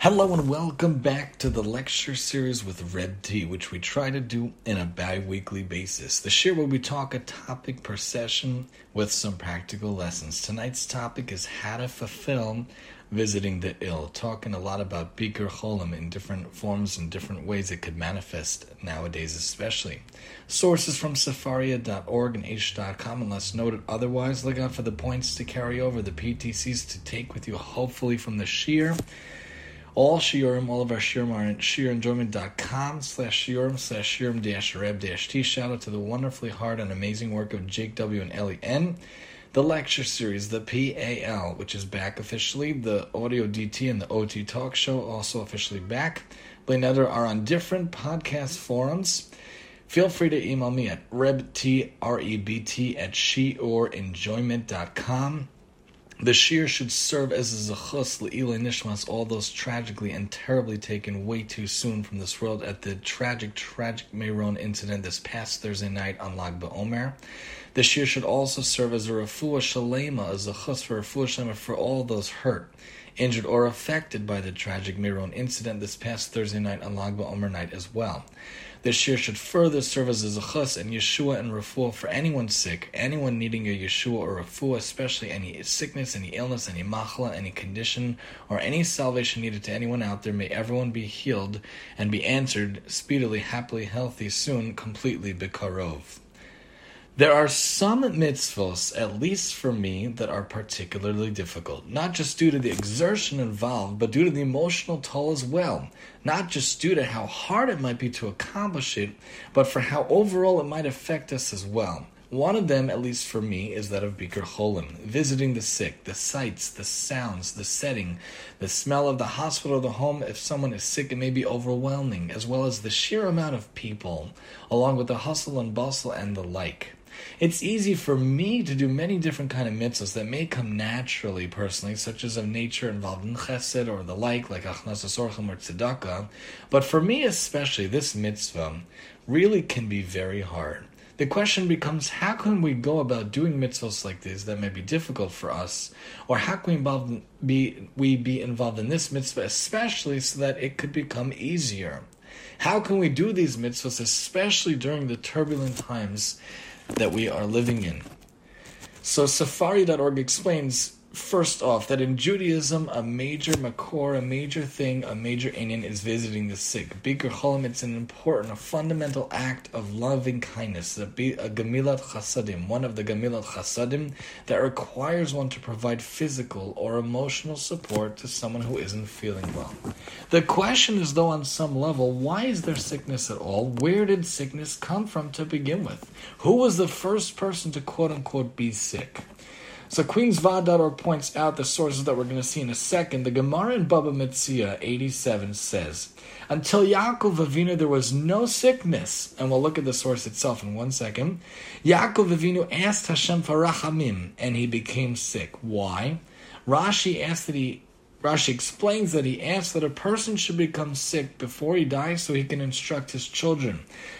Hello and welcome back to the lecture series with Reb T, which we try to do in a bi-weekly basis. This year where we talk a topic per session with some practical lessons. Tonight's topic is how to fulfill visiting the ill, talking a lot about Bikur Cholim in different forms and different ways it could manifest nowadays especially. Sources from Sefaria.org and Aish.com, unless noted otherwise. Look out for the points to carry over, the PTCs to take with you, hopefully from the shiur all shiurim, all of our shiurim are at shiurenjoyment.com slash shiurim slash shiurim dash reb dash t. Shout out to the wonderfully hard and amazing work of Jake W. and Ellie N. The lecture series, the PAL, which is back officially, the Audio DT and the OT Talk Show also officially back. Bli neder are on different podcast forums. Feel free to email me at rebt, R-E-B-T, at shiurenjoyment.com. The shiur should serve as a zechus le'ilay nishmas, all those tragically and terribly taken way too soon from this world at the tragic, tragic Meron incident this past Thursday night on Lag BaOmer. The shiur should also serve as a refuah shalema, a zechus for refuah shalema for all those hurt, injured, or affected by the tragic Meron incident this past Thursday night on Lag BaOmer night as well. This should further serve as a zechus and Yeshua and refuah for anyone sick, anyone needing a Yeshua or refuah, especially any sickness, any illness, any machla, any condition, or any salvation needed to anyone out there. May everyone be healed and be answered speedily, happily, healthy, soon, completely, bekarov. There are some mitzvos, at least for me, that are particularly difficult, not just due to the exertion involved, but due to the emotional toll as well. Not just due to how hard it might be to accomplish it, but for how overall it might affect us as well. One of them, at least for me, is that of Bikur Cholim, visiting the sick, the sights, the sounds, the setting, the smell of the hospital or the home. If someone is sick, it may be overwhelming, as well as the sheer amount of people, along with the hustle and bustle and the like. It's easy for me to do many different kind of mitzvahs that may come naturally personally, such as of nature involved in chesed or the like, like achnasas orchim or tzedakah. But for me especially, this mitzvah really can be very hard. The question becomes how can we go about doing mitzvahs like these that may be difficult for us, or how can we, be, we be involved in this mitzvah especially so that it could become easier? How can we do these mitzvahs, especially during the turbulent times that we are living in. So Sefaria.org explains first off that in Judaism, a major makor, a major thing, a major inyan is visiting the sick. Bikur cholim, it's an important, a fundamental act of loving kindness, a, a gamilat chasadim, one of the gamilat chasadim that requires one to provide physical or emotional support to someone who isn't feeling well. The question is, though, on some level, why is there sickness at all? Where did sickness come from to begin with? Who was the first person to quote unquote be sick? So queensvad.org points out the sources that we're going to see in a second. The Gemara in Baba Metzia 87 says, Until Yaakov Avinu there was no sickness. And we'll look at the source itself in one second. Yaakov Avinu asked Hashem for rachamim, and he became sick. Why? Rashi asked that he Rashi explains that he asks that a person should become sick before he dies so he can instruct his children.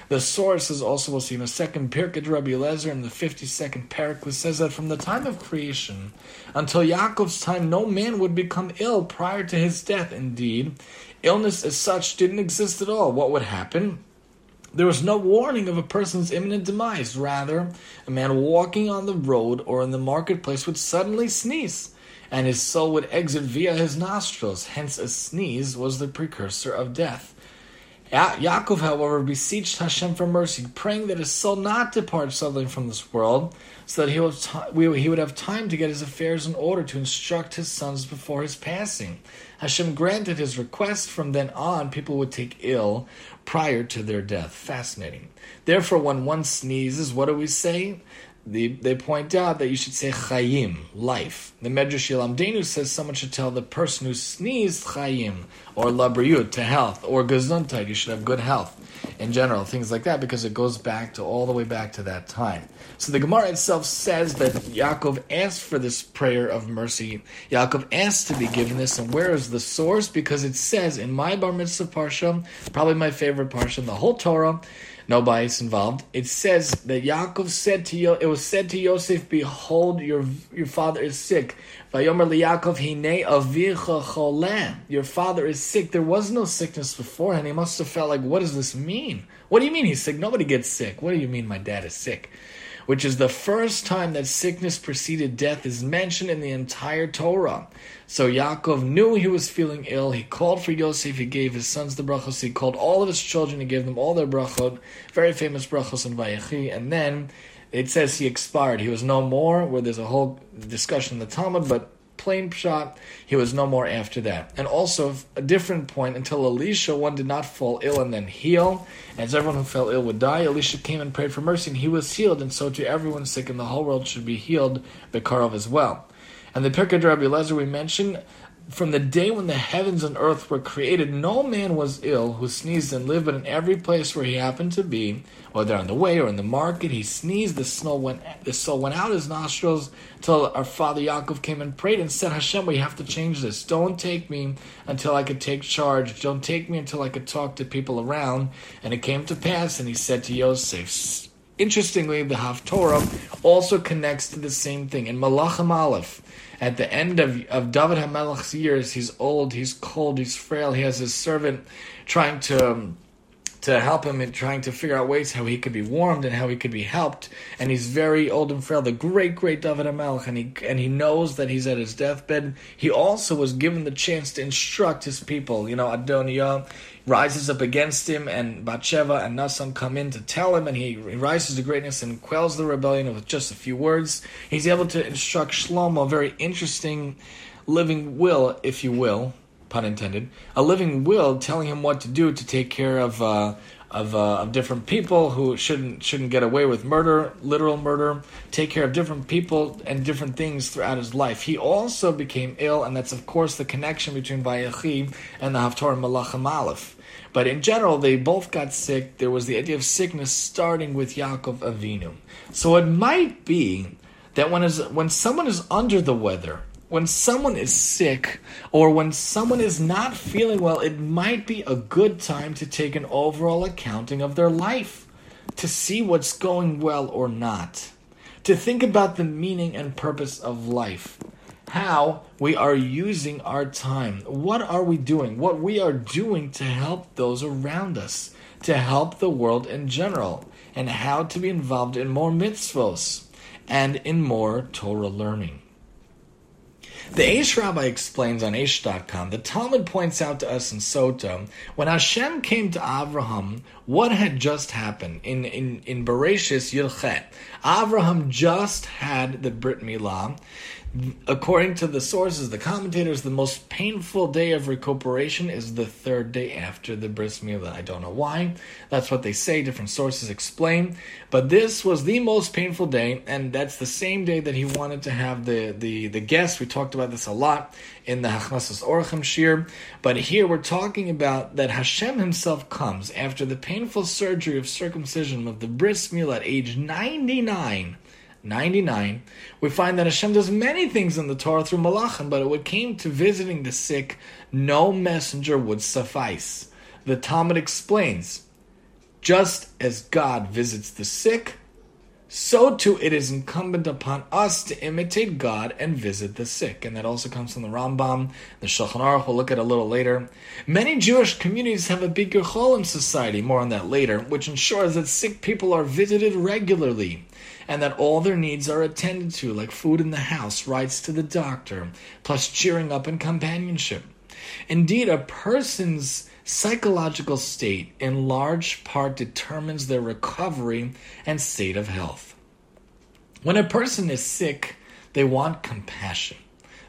The source is also, we'll see in a second, Pirkei Rabbi Eliezer in the 52nd parak, says that from the time of creation until Yaakov's time, no man would become ill prior to his death. Indeed, illness as such didn't exist at all. What would happen? There was no warning of a person's imminent demise. Rather, a man walking on the road or in the marketplace would suddenly sneeze and his soul would exit via his nostrils. Hence, a sneeze was the precursor of death. Ya- Yaakov, however, beseeched Hashem for mercy, praying that his soul not depart suddenly from this world, so that he t- he would have time to get his affairs in order to instruct his sons before his passing. Hashem granted his request. From then on, people would take ill prior to their death. Fascinating. Therefore, when one sneezes, what do we say? The, they point out that you should say chayim, life. The Medrash Yilamdenu says someone should tell the person who sneezed chayim, or labriyut, to health, or gesundheit, you should have good health. In general, things like that, because it goes back to all the way back to that time. So the Gemara itself says that Yaakov asked for this prayer of mercy. Yaakov asked to be given this, and where is the source? Because it says in my Bar Mitzvah Parsha, probably my favorite Parsha in the whole Torah, no bias involved. It says that Yaakov said to Yo- it was said to Yosef, "Behold, your your father is sick." Your father is sick. There was no sickness beforehand. He must have felt like, what does this mean? What do you mean he's sick? Nobody gets sick. What do you mean my dad is sick? Which is the first time that sickness preceded death is mentioned in the entire Torah. So Yaakov knew he was feeling ill. He called for Yosef. He gave his sons the brachos. He called all of his children. He gave them all their brachot, very famous brachos in Vayechi. And then it says he expired. He was no more. Where there's a whole discussion in the Talmud, but plain shot, he was no more after that. And also, a different point, until Elisha, one did not fall ill and then heal. As everyone who fell ill would die, Elisha came and prayed for mercy, and he was healed, and so to everyone sick in the whole world should be healed, Bekarov as well. And the Pirkei Rabbi Lezer we mentioned, from the day when the heavens and earth were created, no man was ill who sneezed and lived, but in every place where he happened to be, whether on the way or in the market, he sneezed. The snow went, the soul went out his nostrils till our father Yaakov came and prayed and said, "Hashem, we have to change this. Don't take me until I could take charge. Don't take me until I could talk to people around." And it came to pass, and he said to Yosef. Interestingly, the Haftorah also connects to the same thing in Malachim Aleph at the end of, of David HaMelech's years, he's old, he's cold, he's frail. He has his servant trying to um, to help him in trying to figure out ways how he could be warmed and how he could be helped. And he's very old and frail. The great, great David HaMelech, and he and he knows that he's at his deathbed. He also was given the chance to instruct his people. You know, Adoniah rises up against him, and Bathsheba and Nasan come in to tell him, and he, he rises to greatness and quells the rebellion with just a few words. He's able to instruct Shlomo, a very interesting living will, if you will, pun intended, a living will telling him what to do to take care of. Uh, of, uh, of different people who shouldn't shouldn't get away with murder, literal murder, take care of different people and different things throughout his life. He also became ill, and that's of course the connection between Vayechi and the Haftorah Malachim Aleph. But in general, they both got sick. There was the idea of sickness starting with Yaakov Avinu. So it might be that when, is, when someone is under the weather, when someone is sick, or when someone is not feeling well, it might be a good time to take an overall accounting of their life, to see what's going well or not, to think about the meaning and purpose of life how we are using our time. What are we doing? What we are doing to help those around us, to help the world in general, and how to be involved in more mitzvos and in more Torah learning. The Aish Rabbi explains on Aish.com, the Talmud points out to us in Sota, when Hashem came to Avraham, what had just happened in, in, in Bereshis Yilchet. Avraham just had the Brit Milah, According to the sources, the commentators, the most painful day of recuperation is the third day after the bris milah. I don't know why. That's what they say. Different sources explain. But this was the most painful day, and that's the same day that he wanted to have the the the guest. We talked about this a lot in the Hachnasas Orchim shiur. But here we're talking about that Hashem Himself comes after the painful surgery of circumcision of the bris milah at age ninety nine 99, we find that Hashem does many things in the Torah through Malachim, but when it came to visiting the sick, no messenger would suffice. The Talmud explains just as God visits the sick, so too it is incumbent upon us to imitate God and visit the sick. And that also comes from the Rambam, the Shulchan Aruch, we'll look at a little later. Many Jewish communities have a Bikur Cholim society, more on that later, which ensures that sick people are visited regularly and that all their needs are attended to, like food in the house, rights to the doctor, plus cheering up and companionship. Indeed, a person's psychological state in large part determines their recovery and state of health. When a person is sick, they want compassion.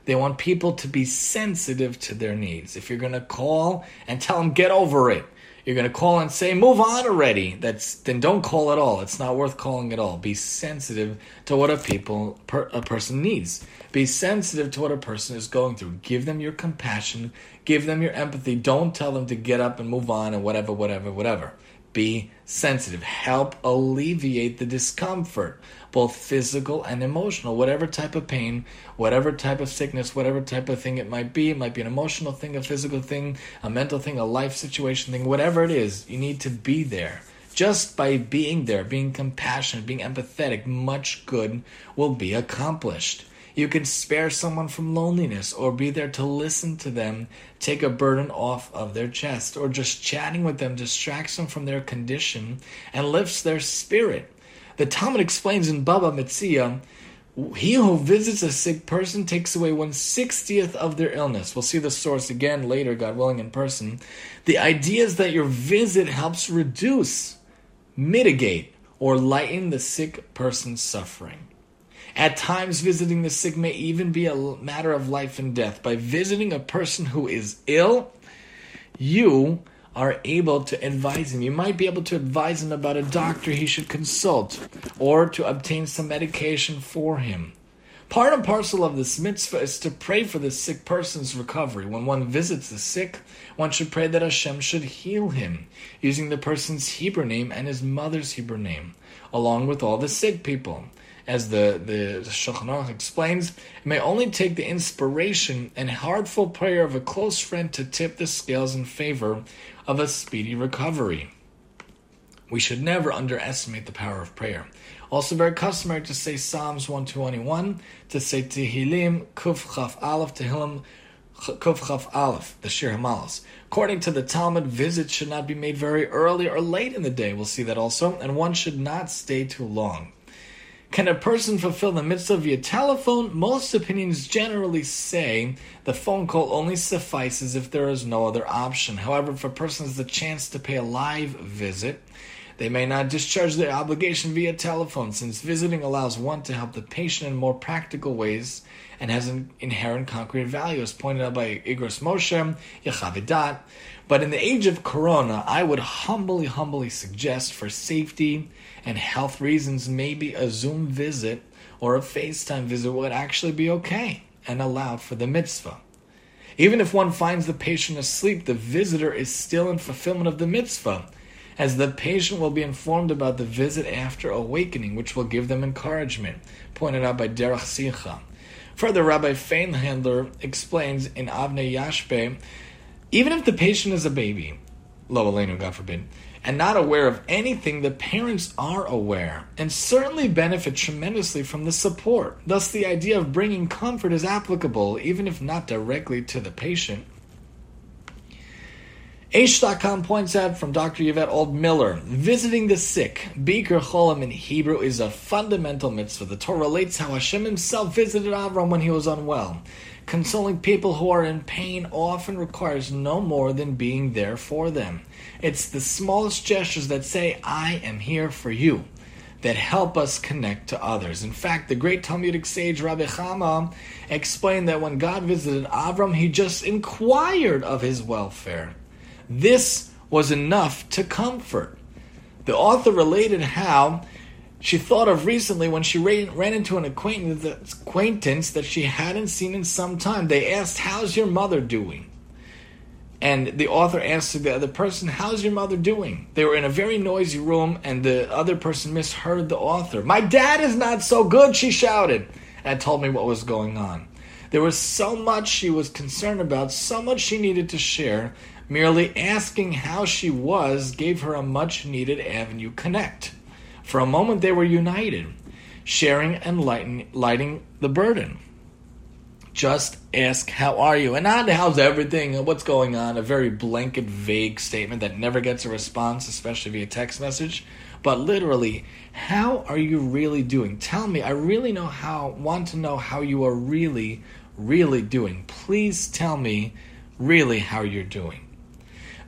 They want people to be sensitive to their needs. If you're going to call and tell them, get over it, you're going to call and say, move on already. That's then don't call at all. It's not worth calling at all. Be sensitive to what a people per, a person needs. Be sensitive to what a person is going through. Give them your compassion. Give them your empathy. Don't tell them to get up and move on and whatever, whatever, whatever. Be sensitive. Help alleviate the discomfort both physical and emotional. Whatever type of pain, whatever type of sickness, whatever type of thing it might be, it might be an emotional thing, a physical thing, a mental thing, a life situation thing, whatever it is, you need to be there. Just by being there, being compassionate, being empathetic, much good will be accomplished. You can spare someone from loneliness or be there to listen to them, take a burden off of their chest, or just chatting with them distracts them from their condition and lifts their spirit. The Talmud explains in Baba Metzia, he who visits a sick person takes away one sixtieth of their illness. We'll see the source again later, God willing, in person. The idea is that your visit helps reduce, mitigate, or lighten the sick person's suffering. At times, visiting the sick may even be a matter of life and death. By visiting a person who is ill, you are able to advise him. You might be able to advise him about a doctor he should consult or to obtain some medication for him. Part and parcel of this mitzvah is to pray for the sick person's recovery. When one visits the sick, one should pray that Hashem should heal him, using the person's Hebrew name and his mother's Hebrew name, along with all the sick people as the, the Shulchan explains, it may only take the inspiration and heartful prayer of a close friend to tip the scales in favor of a speedy recovery. We should never underestimate the power of prayer. Also, very customary to say Psalms 121, to say Tehillim, Kuf Chaf Aleph, Tehillim, Kuf Chaf Aleph, the Shir Hamalas. According to the Talmud, visits should not be made very early or late in the day. We'll see that also. And one should not stay too long. Can a person fulfill the mitzvah via telephone? Most opinions generally say the phone call only suffices if there is no other option. However, if a person has the chance to pay a live visit, they may not discharge their obligation via telephone, since visiting allows one to help the patient in more practical ways and has an inherent concrete value, as pointed out by Igros Moshe, Yechave Da'at. But in the age of Corona, I would humbly, humbly suggest for safety and health reasons, maybe a Zoom visit or a FaceTime visit would actually be okay and allowed for the mitzvah. Even if one finds the patient asleep, the visitor is still in fulfillment of the mitzvah, as the patient will be informed about the visit after awakening, which will give them encouragement, pointed out by Derech Simcha. Further, Rabbi Feinhandler explains in Avnei Yashfei, even if the patient is a baby, lo aleinu, God forbid, and not aware of anything, the parents are aware and certainly benefit tremendously from the support. Thus, the idea of bringing comfort is applicable, even if not directly to the patient. Aish.com points out from Dr. Yvette Alt-Miller visiting the sick, Bikur Cholim in Hebrew, is a fundamental mitzvah. The Torah relates how Hashem himself visited Avram when he was unwell. Consoling people who are in pain often requires no more than being there for them. It's the smallest gestures that say, I am here for you, that help us connect to others. In fact, the great Talmudic sage Rabbi Chama explained that when God visited Avram, he just inquired of his welfare. This was enough to comfort. The author related how she thought of recently when she ran, ran into an acquaintance, acquaintance that she hadn't seen in some time. They asked, How's your mother doing? And the author asked the other person, How's your mother doing? They were in a very noisy room, and the other person misheard the author. My dad is not so good, she shouted, and told me what was going on. There was so much she was concerned about, so much she needed to share, Merely asking how she was gave her a much needed avenue connect. For a moment they were united, sharing and lighten, lighting the burden. Just ask, How are you? And not how's everything, what's going on, a very blanket, vague statement that never gets a response, especially via text message. But literally, how are you really doing? Tell me, I really know how, want to know how you are really, really doing. Please tell me really how you're doing.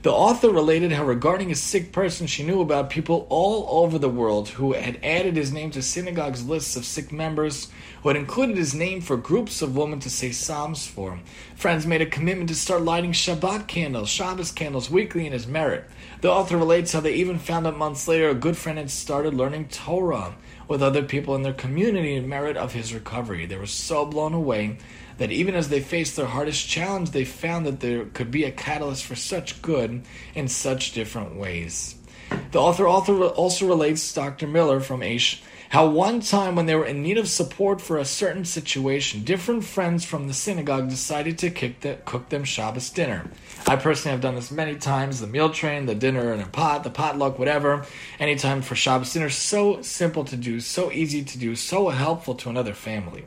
The author related how, regarding a sick person she knew about, people all over the world who had added his name to synagogues' lists of sick members, who had included his name for groups of women to say psalms for. him. Friends made a commitment to start lighting Shabbat candles, Shabbos candles weekly in his merit. The author relates how they even found out months later a good friend had started learning Torah with other people in their community in merit of his recovery. They were so blown away that even as they faced their hardest challenge, they found that there could be a catalyst for such good in such different ways. The author also relates Dr. Miller from Aish how one time when they were in need of support for a certain situation, different friends from the synagogue decided to the, cook them Shabbos dinner. I personally have done this many times the meal train, the dinner in a pot, the potluck, whatever. Anytime for Shabbos dinner. So simple to do, so easy to do, so helpful to another family.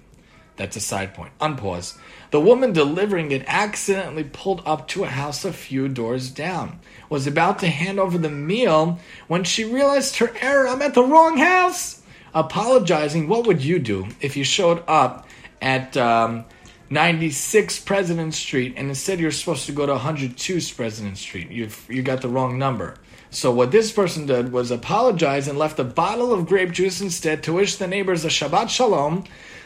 That's a side point. Unpause. The woman delivering it accidentally pulled up to a house a few doors down. Was about to hand over the meal when she realized her error. I'm at the wrong house. Apologizing, what would you do if you showed up at um, 96 President Street and instead you're supposed to go to 102 President Street? You you got the wrong number. So what this person did was apologize and left a bottle of grape juice instead to wish the neighbors a Shabbat Shalom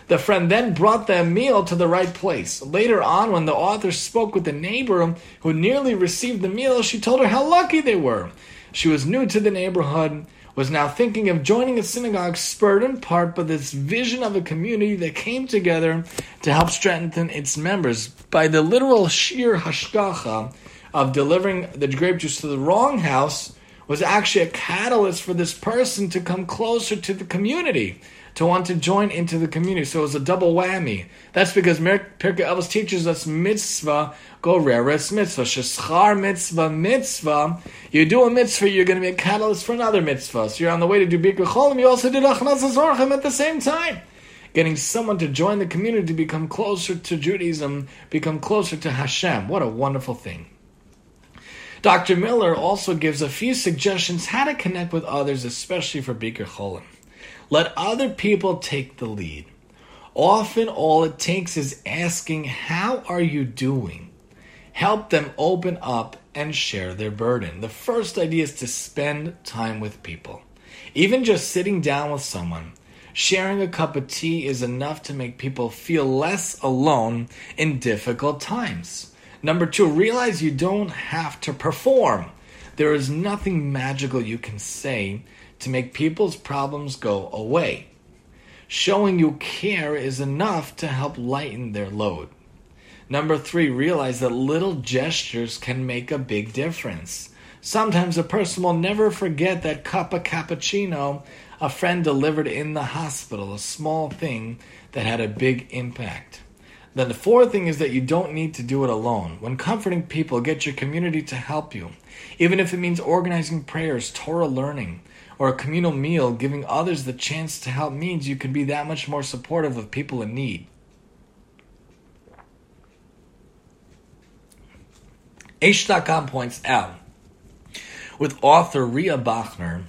the friend then brought the meal to the right place. Later on, when the author spoke with the neighbor who nearly received the meal, she told her how lucky they were. She was new to the neighborhood, was now thinking of joining a synagogue, spurred in part by this vision of a community that came together to help strengthen its members. By the literal sheer hashgacha of delivering the grape juice to the wrong house, was actually a catalyst for this person to come closer to the community to want to join into the community. So it was a double whammy. That's because Pirkei Avos teaches us mitzvah goreres mitzvah. Sheschar mitzvah mitzvah. You do a mitzvah, you're going to be a catalyst for another mitzvah. So you're on the way to do Birkat Cholim, you also did Achnas Zorchim at the same time. Getting someone to join the community to become closer to Judaism, become closer to Hashem. What a wonderful thing. Dr. Miller also gives a few suggestions how to connect with others, especially for Birkat Cholim. Let other people take the lead. Often, all it takes is asking, How are you doing? Help them open up and share their burden. The first idea is to spend time with people. Even just sitting down with someone, sharing a cup of tea is enough to make people feel less alone in difficult times. Number two, realize you don't have to perform. There is nothing magical you can say to make people's problems go away. Showing you care is enough to help lighten their load. Number three, realize that little gestures can make a big difference. Sometimes a person will never forget that cup of cappuccino a friend delivered in the hospital, a small thing that had a big impact. Then the fourth thing is that you don't need to do it alone. When comforting people, get your community to help you. Even if it means organizing prayers, Torah learning, or a communal meal, giving others the chance to help means you can be that much more supportive of people in need. Aish.com points out, with author Ria Bachner,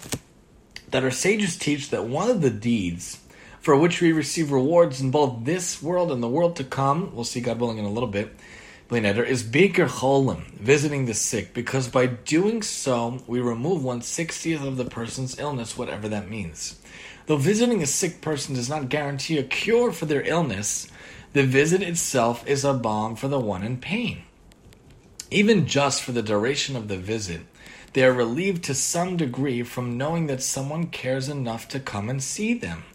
that our sages teach that one of the deeds for which we receive rewards in both this world and the world to come, we'll see God willing in a little bit, Blineder, is Birkat Cholim, visiting the sick, because by doing so, we remove one sixtieth of the person's illness, whatever that means. Though visiting a sick person does not guarantee a cure for their illness, the visit itself is a balm for the one in pain. Even just for the duration of the visit, they are relieved to some degree from knowing that someone cares enough to come and see them.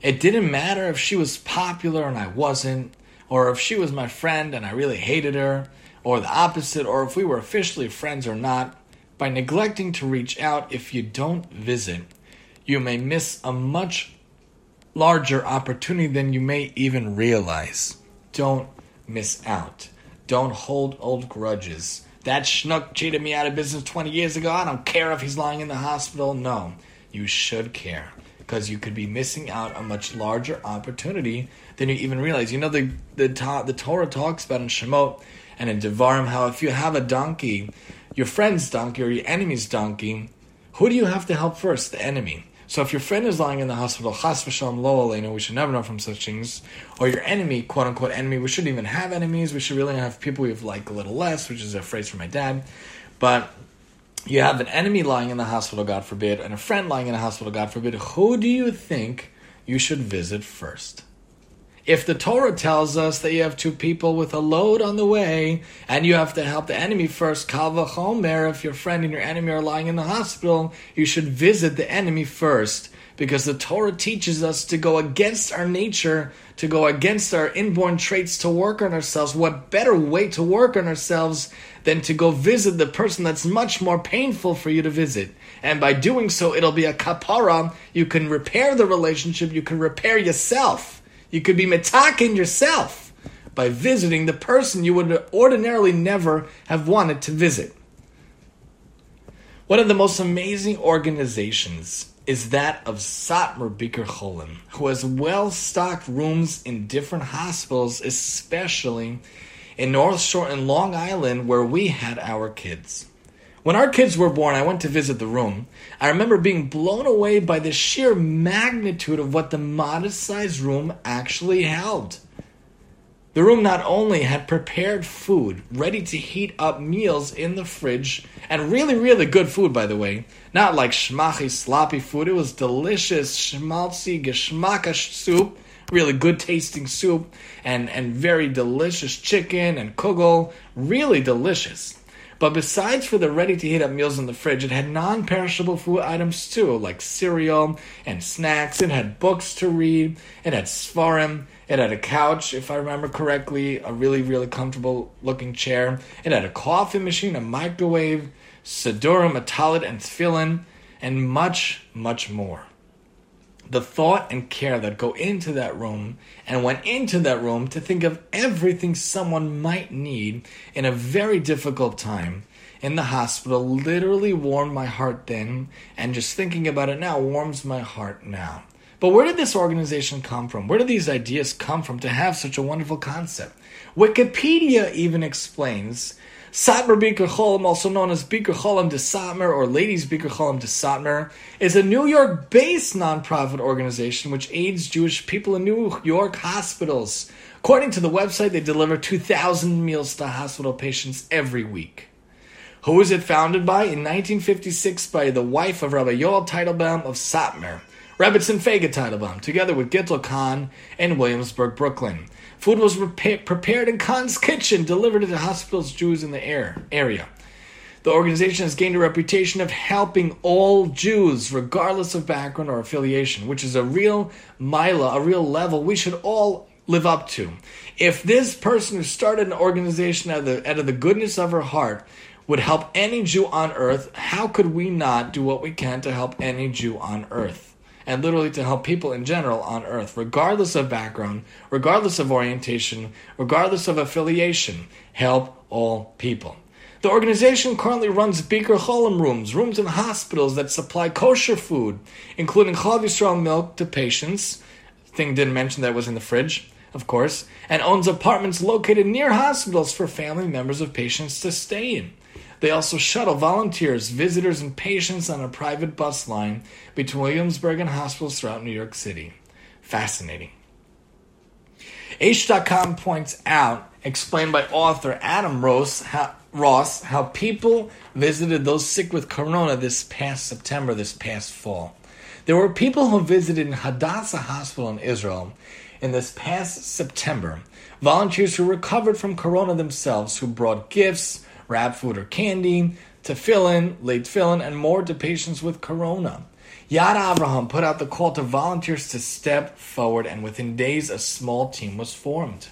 It didn't matter if she was popular and I wasn't, or if she was my friend and I really hated her, or the opposite, or if we were officially friends or not, by neglecting to reach out if you don't visit, you may miss a much larger opportunity than you may even realize. Don't miss out. Don't hold old grudges. That schnook cheated me out of business 20 years ago. I don't care if he's lying in the hospital. No, you should care because you could be missing out a much larger opportunity than you even realize. You know, the the, the Torah talks about in Shemot and in Devarim how if you have a donkey, your friend's donkey or your enemy's donkey, who do you have to help first? The enemy. So if your friend is lying in the hospital, chas v'shalom lo aleinu, we should never know from such things. Or your enemy, quote unquote enemy, we shouldn't even have enemies. We should really have people we have like a little less, which is a phrase from my dad. But you have an enemy lying in the hospital, God forbid, and a friend lying in the hospital, God forbid, who do you think you should visit first? If the Torah tells us that you have two people with a load on the way and you have to help the enemy first, kal vachomer, if your friend and your enemy are lying in the hospital, you should visit the enemy first because the Torah teaches us to go against our nature, to go against our inborn traits to work on ourselves. What better way to work on ourselves than to go visit the person that's much more painful for you to visit? And by doing so, it'll be a kapara. You can repair the relationship, you can repair yourself. You could be metakin yourself by visiting the person you would ordinarily never have wanted to visit. One of the most amazing organizations is that of Satmar Bikur Cholim, who has well stocked rooms in different hospitals, especially in North Shore and Long Island, where we had our kids. When our kids were born, I went to visit the room. I remember being blown away by the sheer magnitude of what the modest sized room actually held. The room not only had prepared food, ready to heat up meals in the fridge, and really, really good food, by the way. Not like schmachy, sloppy food. It was delicious, schmaltzy, geschmackish soup, really good tasting soup, and, and very delicious chicken and kugel. Really delicious. But besides for the ready to heat up meals in the fridge, it had non perishable food items too, like cereal and snacks. It had books to read. It had svarim. It had a couch, if I remember correctly, a really, really comfortable looking chair. It had a coffee machine, a microwave, sidurim, a and tefillin, and much, much more. The thought and care that go into that room and went into that room to think of everything someone might need in a very difficult time in the hospital literally warmed my heart then, and just thinking about it now warms my heart now. But where did this organization come from? Where did these ideas come from to have such a wonderful concept? Wikipedia even explains Satmar Bikur Cholim, also known as Bikur Cholim de Satmar or Ladies Bikur Cholim de Satmar, is a New York based nonprofit organization which aids Jewish people in New York hospitals. According to the website, they deliver 2,000 meals to hospital patients every week. Who was it founded by? In 1956 by the wife of Rabbi Yoel Teitelbaum of Satmar. Rebbetzin Fega Teitelbaum, together with Gittel Kahn in Williamsburg, Brooklyn. Food was prepared in Kahn's kitchen, delivered to the hospital's Jews in the air, area. The organization has gained a reputation of helping all Jews, regardless of background or affiliation, which is a real mila, a real level we should all live up to. If this person who started an organization out of the, out of the goodness of her heart would help any Jew on earth, how could we not do what we can to help any Jew on earth? And literally to help people in general on earth, regardless of background, regardless of orientation, regardless of affiliation. Help all people. The organization currently runs Bikur Cholim rooms, rooms in hospitals that supply kosher food, including Yisrael milk to patients. Thing didn't mention that was in the fridge, of course, and owns apartments located near hospitals for family members of patients to stay in. They also shuttle volunteers, visitors, and patients on a private bus line between Williamsburg and hospitals throughout New York City. Fascinating. Aish.com points out, explained by author Adam Ross how, Ross, how people visited those sick with corona this past September, this past fall. There were people who visited Hadassah Hospital in Israel in this past September, volunteers who recovered from corona themselves, who brought gifts, wrap food or candy, to fill in, late tefillin, and more to patients with corona. Yad Avraham put out the call to volunteers to step forward, and within days, a small team was formed.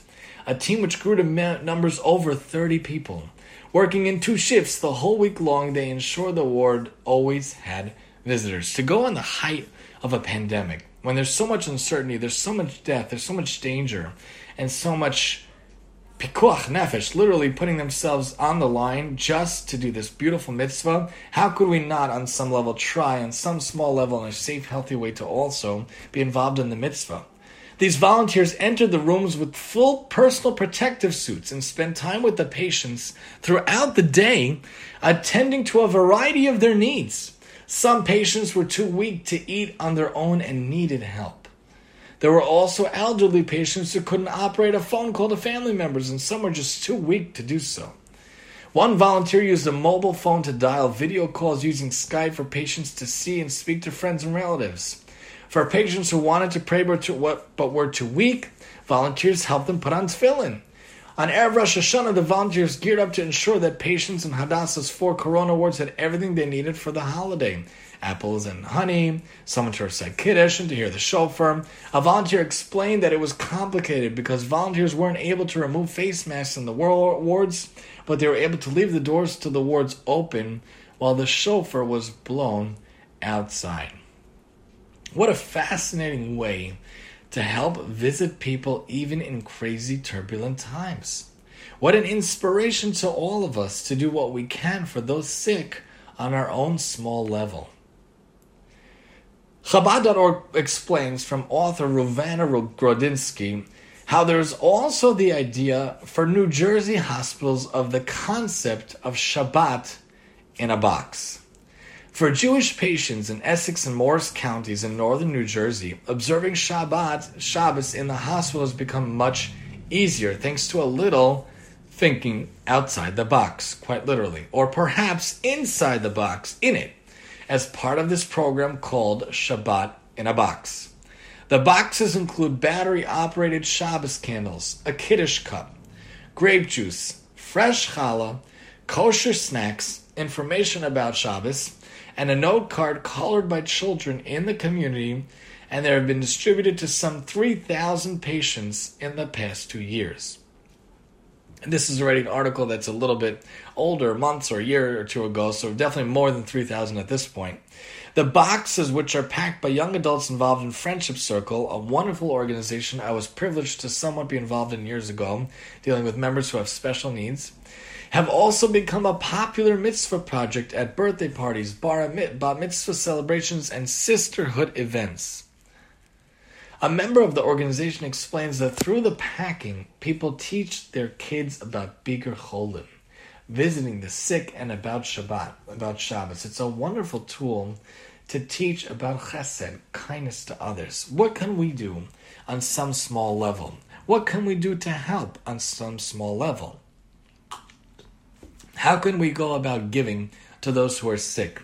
A team which grew to numbers over 30 people. Working in two shifts the whole week long, they ensured the ward always had visitors. To go on the height of a pandemic, when there's so much uncertainty, there's so much death, there's so much danger, and so much pikuach nefesh, literally putting themselves on the line just to do this beautiful mitzvah, how could we not, on some level, try, on some small level, in a safe, healthy way, to also be involved in the mitzvah? These volunteers entered the rooms with full personal protective suits and spent time with the patients throughout the day, attending to a variety of their needs. Some patients were too weak to eat on their own and needed help. There were also elderly patients who couldn't operate a phone call to family members, and some were just too weak to do so. One volunteer used a mobile phone to dial video calls using Skype for patients to see and speak to friends and relatives. For patients who wanted to pray but, were too weak, volunteers helped them put on tefillin. On Erev Rosh Hashanah, the volunteers geared up to ensure that patients in Hadassah's four corona wards had everything they needed for the holiday. Apples and honey, someone to recite Kiddush and to hear the shofar. A volunteer explained that it was complicated because volunteers weren't able to remove face masks in the wards, but they were able to leave the doors to the wards open while the shofar was blown outside. What a fascinating way to help visit people even in crazy, turbulent times. What an inspiration to all of us to do what we can for those sick on our own small level. Chabad.org explains from author Rovana Grodinsky how there's also the idea for New Jersey hospitals of the concept of Shabbat in a box. For Jewish patients in Essex and Morris counties in northern New Jersey, observing Shabbat, Shabbos in the hospital has become much easier thanks to a little thinking outside the box, quite literally, or perhaps inside the box, in it, as part of this program called Shabbat in a Box. The boxes include battery operated Shabbos candles, a Kiddush cup, grape juice, fresh challah, kosher snacks, information about Shabbos, and a note card colored by children in the community, and they have been distributed to some 3,000 patients in the past two years. This is already an article that's a little bit older, months or a year or two ago, so definitely more than 3,000 at this point. The boxes, which are packed by young adults involved in Friendship Circle, a wonderful organization I was privileged to somewhat be involved in years ago, dealing with members who have special needs have also become a popular mitzvah project at birthday parties, bar, mitzvah celebrations, and sisterhood events. A member of the organization explains that through the packing, people teach their kids about Bikur Cholim, visiting the sick, and about Shabbat, about Shabbos. It's a wonderful tool to teach about chesed, kindness to others. What can we do on some small level? What can we do to help on some small level? How can we go about giving to those who are sick,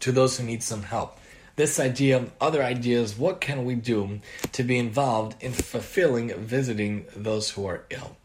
to those who need some help? This idea, other ideas, what can we do to be involved in fulfilling visiting those who are ill?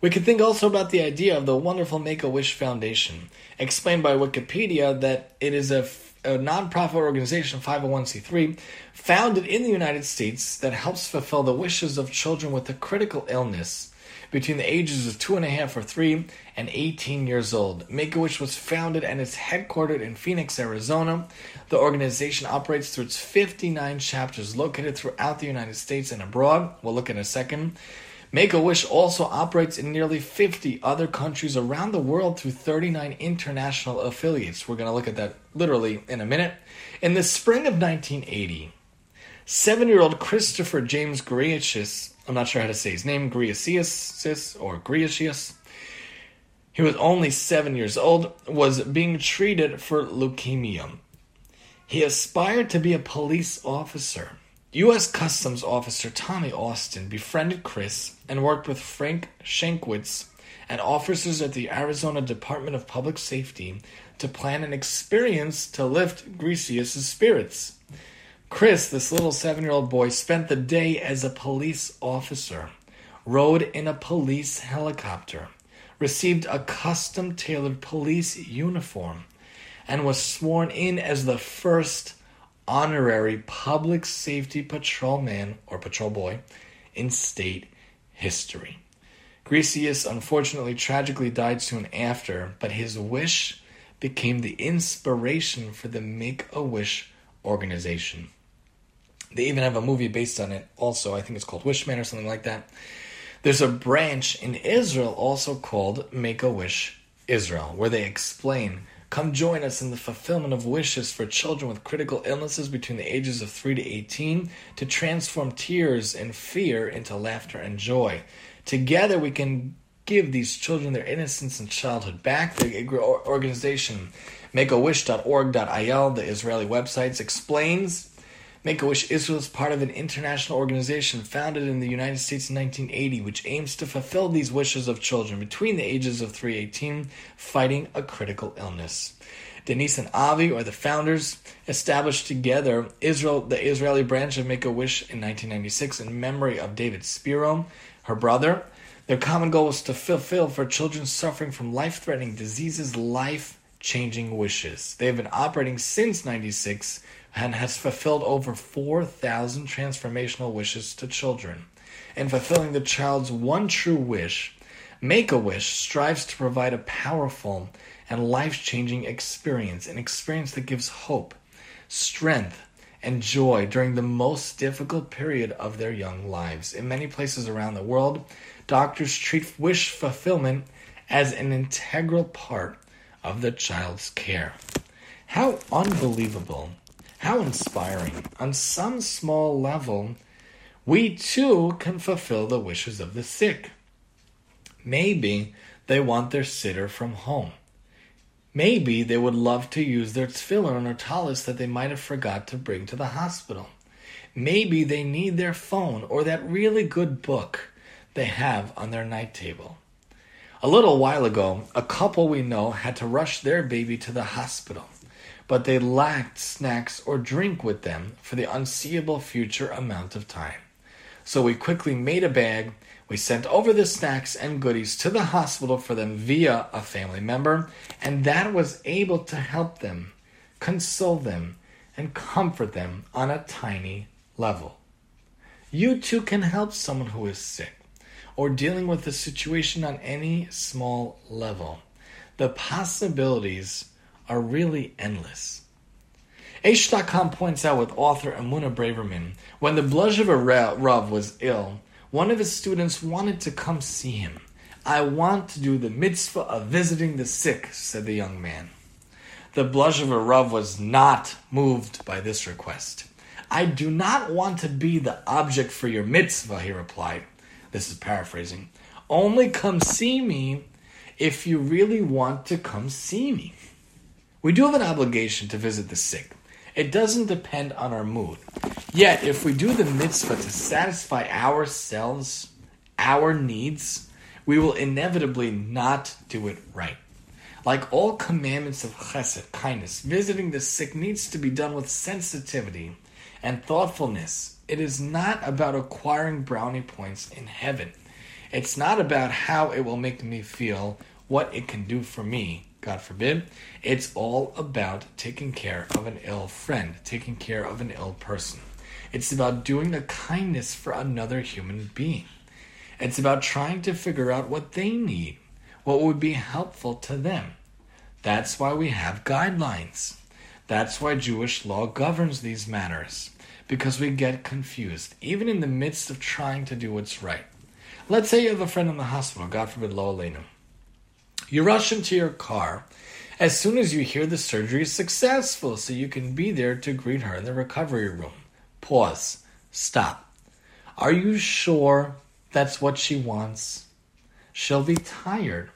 We could think also about the idea of the wonderful Make a Wish Foundation, explained by Wikipedia that it is a a nonprofit organization, 501c3, founded in the United States that helps fulfill the wishes of children with a critical illness between the ages of two and a half or three and 18 years old. Make a Wish was founded and is headquartered in Phoenix, Arizona. The organization operates through its 59 chapters located throughout the United States and abroad. We'll look in a second. Make a Wish also operates in nearly 50 other countries around the world through 39 international affiliates. We're going to look at that literally in a minute. In the spring of 1980, seven year old Christopher James Greicius I'm not sure how to say his name, Greicius or Greicius. He was only seven years old, was being treated for leukemia. He aspired to be a police officer. U.S. Customs Officer Tommy Austin befriended Chris and worked with Frank Shankwitz and officers at the Arizona Department of Public Safety to plan an experience to lift Greicius' spirits. Chris, this little seven year old boy, spent the day as a police officer, rode in a police helicopter, received a custom tailored police uniform, and was sworn in as the first honorary public safety patrolman or patrol boy in state history. Greicius unfortunately tragically died soon after, but his wish became the inspiration for the Make a Wish organization. They even have a movie based on it also. I think it's called Wishman or something like that. There's a branch in Israel also called Make a Wish Israel, where they explain Come join us in the fulfillment of wishes for children with critical illnesses between the ages of 3 to 18 to transform tears and fear into laughter and joy. Together, we can give these children their innocence and childhood back. The organization makeawish.org.il, the Israeli websites, explains Make a Wish Israel is part of an international organization founded in the United States in 1980, which aims to fulfill these wishes of children between the ages of 3 and 18 fighting a critical illness. Denise and Avi, or the founders, established together Israel, the Israeli branch of Make a Wish in 1996 in memory of David Spiro, her brother. Their common goal was to fulfill for children suffering from life threatening diseases life changing wishes. They've been operating since 96 and has fulfilled over 4,000 transformational wishes to children. In fulfilling the child's one true wish, Make a Wish strives to provide a powerful and life changing experience, an experience that gives hope, strength, and joy during the most difficult period of their young lives. In many places around the world, doctors treat wish fulfillment as an integral part of the child's care. How unbelievable, how inspiring. On some small level, we too can fulfill the wishes of the sick. Maybe they want their sitter from home. Maybe they would love to use their tefillin or talis that they might have forgot to bring to the hospital. Maybe they need their phone or that really good book they have on their night table. A little while ago, a couple we know had to rush their baby to the hospital, but they lacked snacks or drink with them for the unseeable future amount of time. So we quickly made a bag we sent over the snacks and goodies to the hospital for them via a family member, and that was able to help them, console them, and comfort them on a tiny level. You too can help someone who is sick or dealing with a situation on any small level. The possibilities are really endless. Aish.com points out with author Emuna Braverman when the Blazhever Rav was ill, one of his students wanted to come see him. I want to do the mitzvah of visiting the sick, said the young man. The Blazhever Rav was not moved by this request. I do not want to be the object for your mitzvah, he replied. This is paraphrasing. Only come see me if you really want to come see me. We do have an obligation to visit the sick. It doesn't depend on our mood. Yet, if we do the mitzvah to satisfy ourselves, our needs, we will inevitably not do it right. Like all commandments of chesed, kindness, visiting the sick needs to be done with sensitivity and thoughtfulness. It is not about acquiring brownie points in heaven. It's not about how it will make me feel, what it can do for me, God forbid. It's all about taking care of an ill friend, taking care of an ill person. It's about doing a kindness for another human being. It's about trying to figure out what they need, what would be helpful to them. That's why we have guidelines. That's why Jewish law governs these matters, because we get confused, even in the midst of trying to do what's right. Let's say you have a friend in the hospital, God forbid, lo aleinu. You rush into your car as soon as you hear the surgery is successful so you can be there to greet her in the recovery room. Pause. Stop. Are you sure that's what she wants? She'll be tired.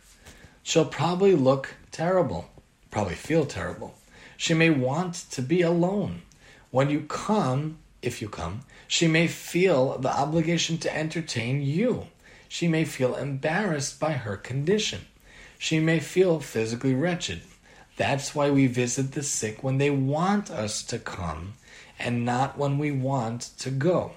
She'll probably look terrible, probably feel terrible. She may want to be alone. When you come, if you come, she may feel the obligation to entertain you. She may feel embarrassed by her condition she may feel physically wretched. That's why we visit the sick when they want us to come and not when we want to go.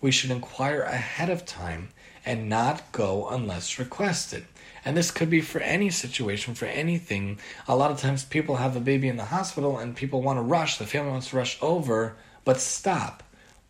We should inquire ahead of time and not go unless requested. And this could be for any situation, for anything. A lot of times people have a baby in the hospital and people want to rush, the family wants to rush over, but stop,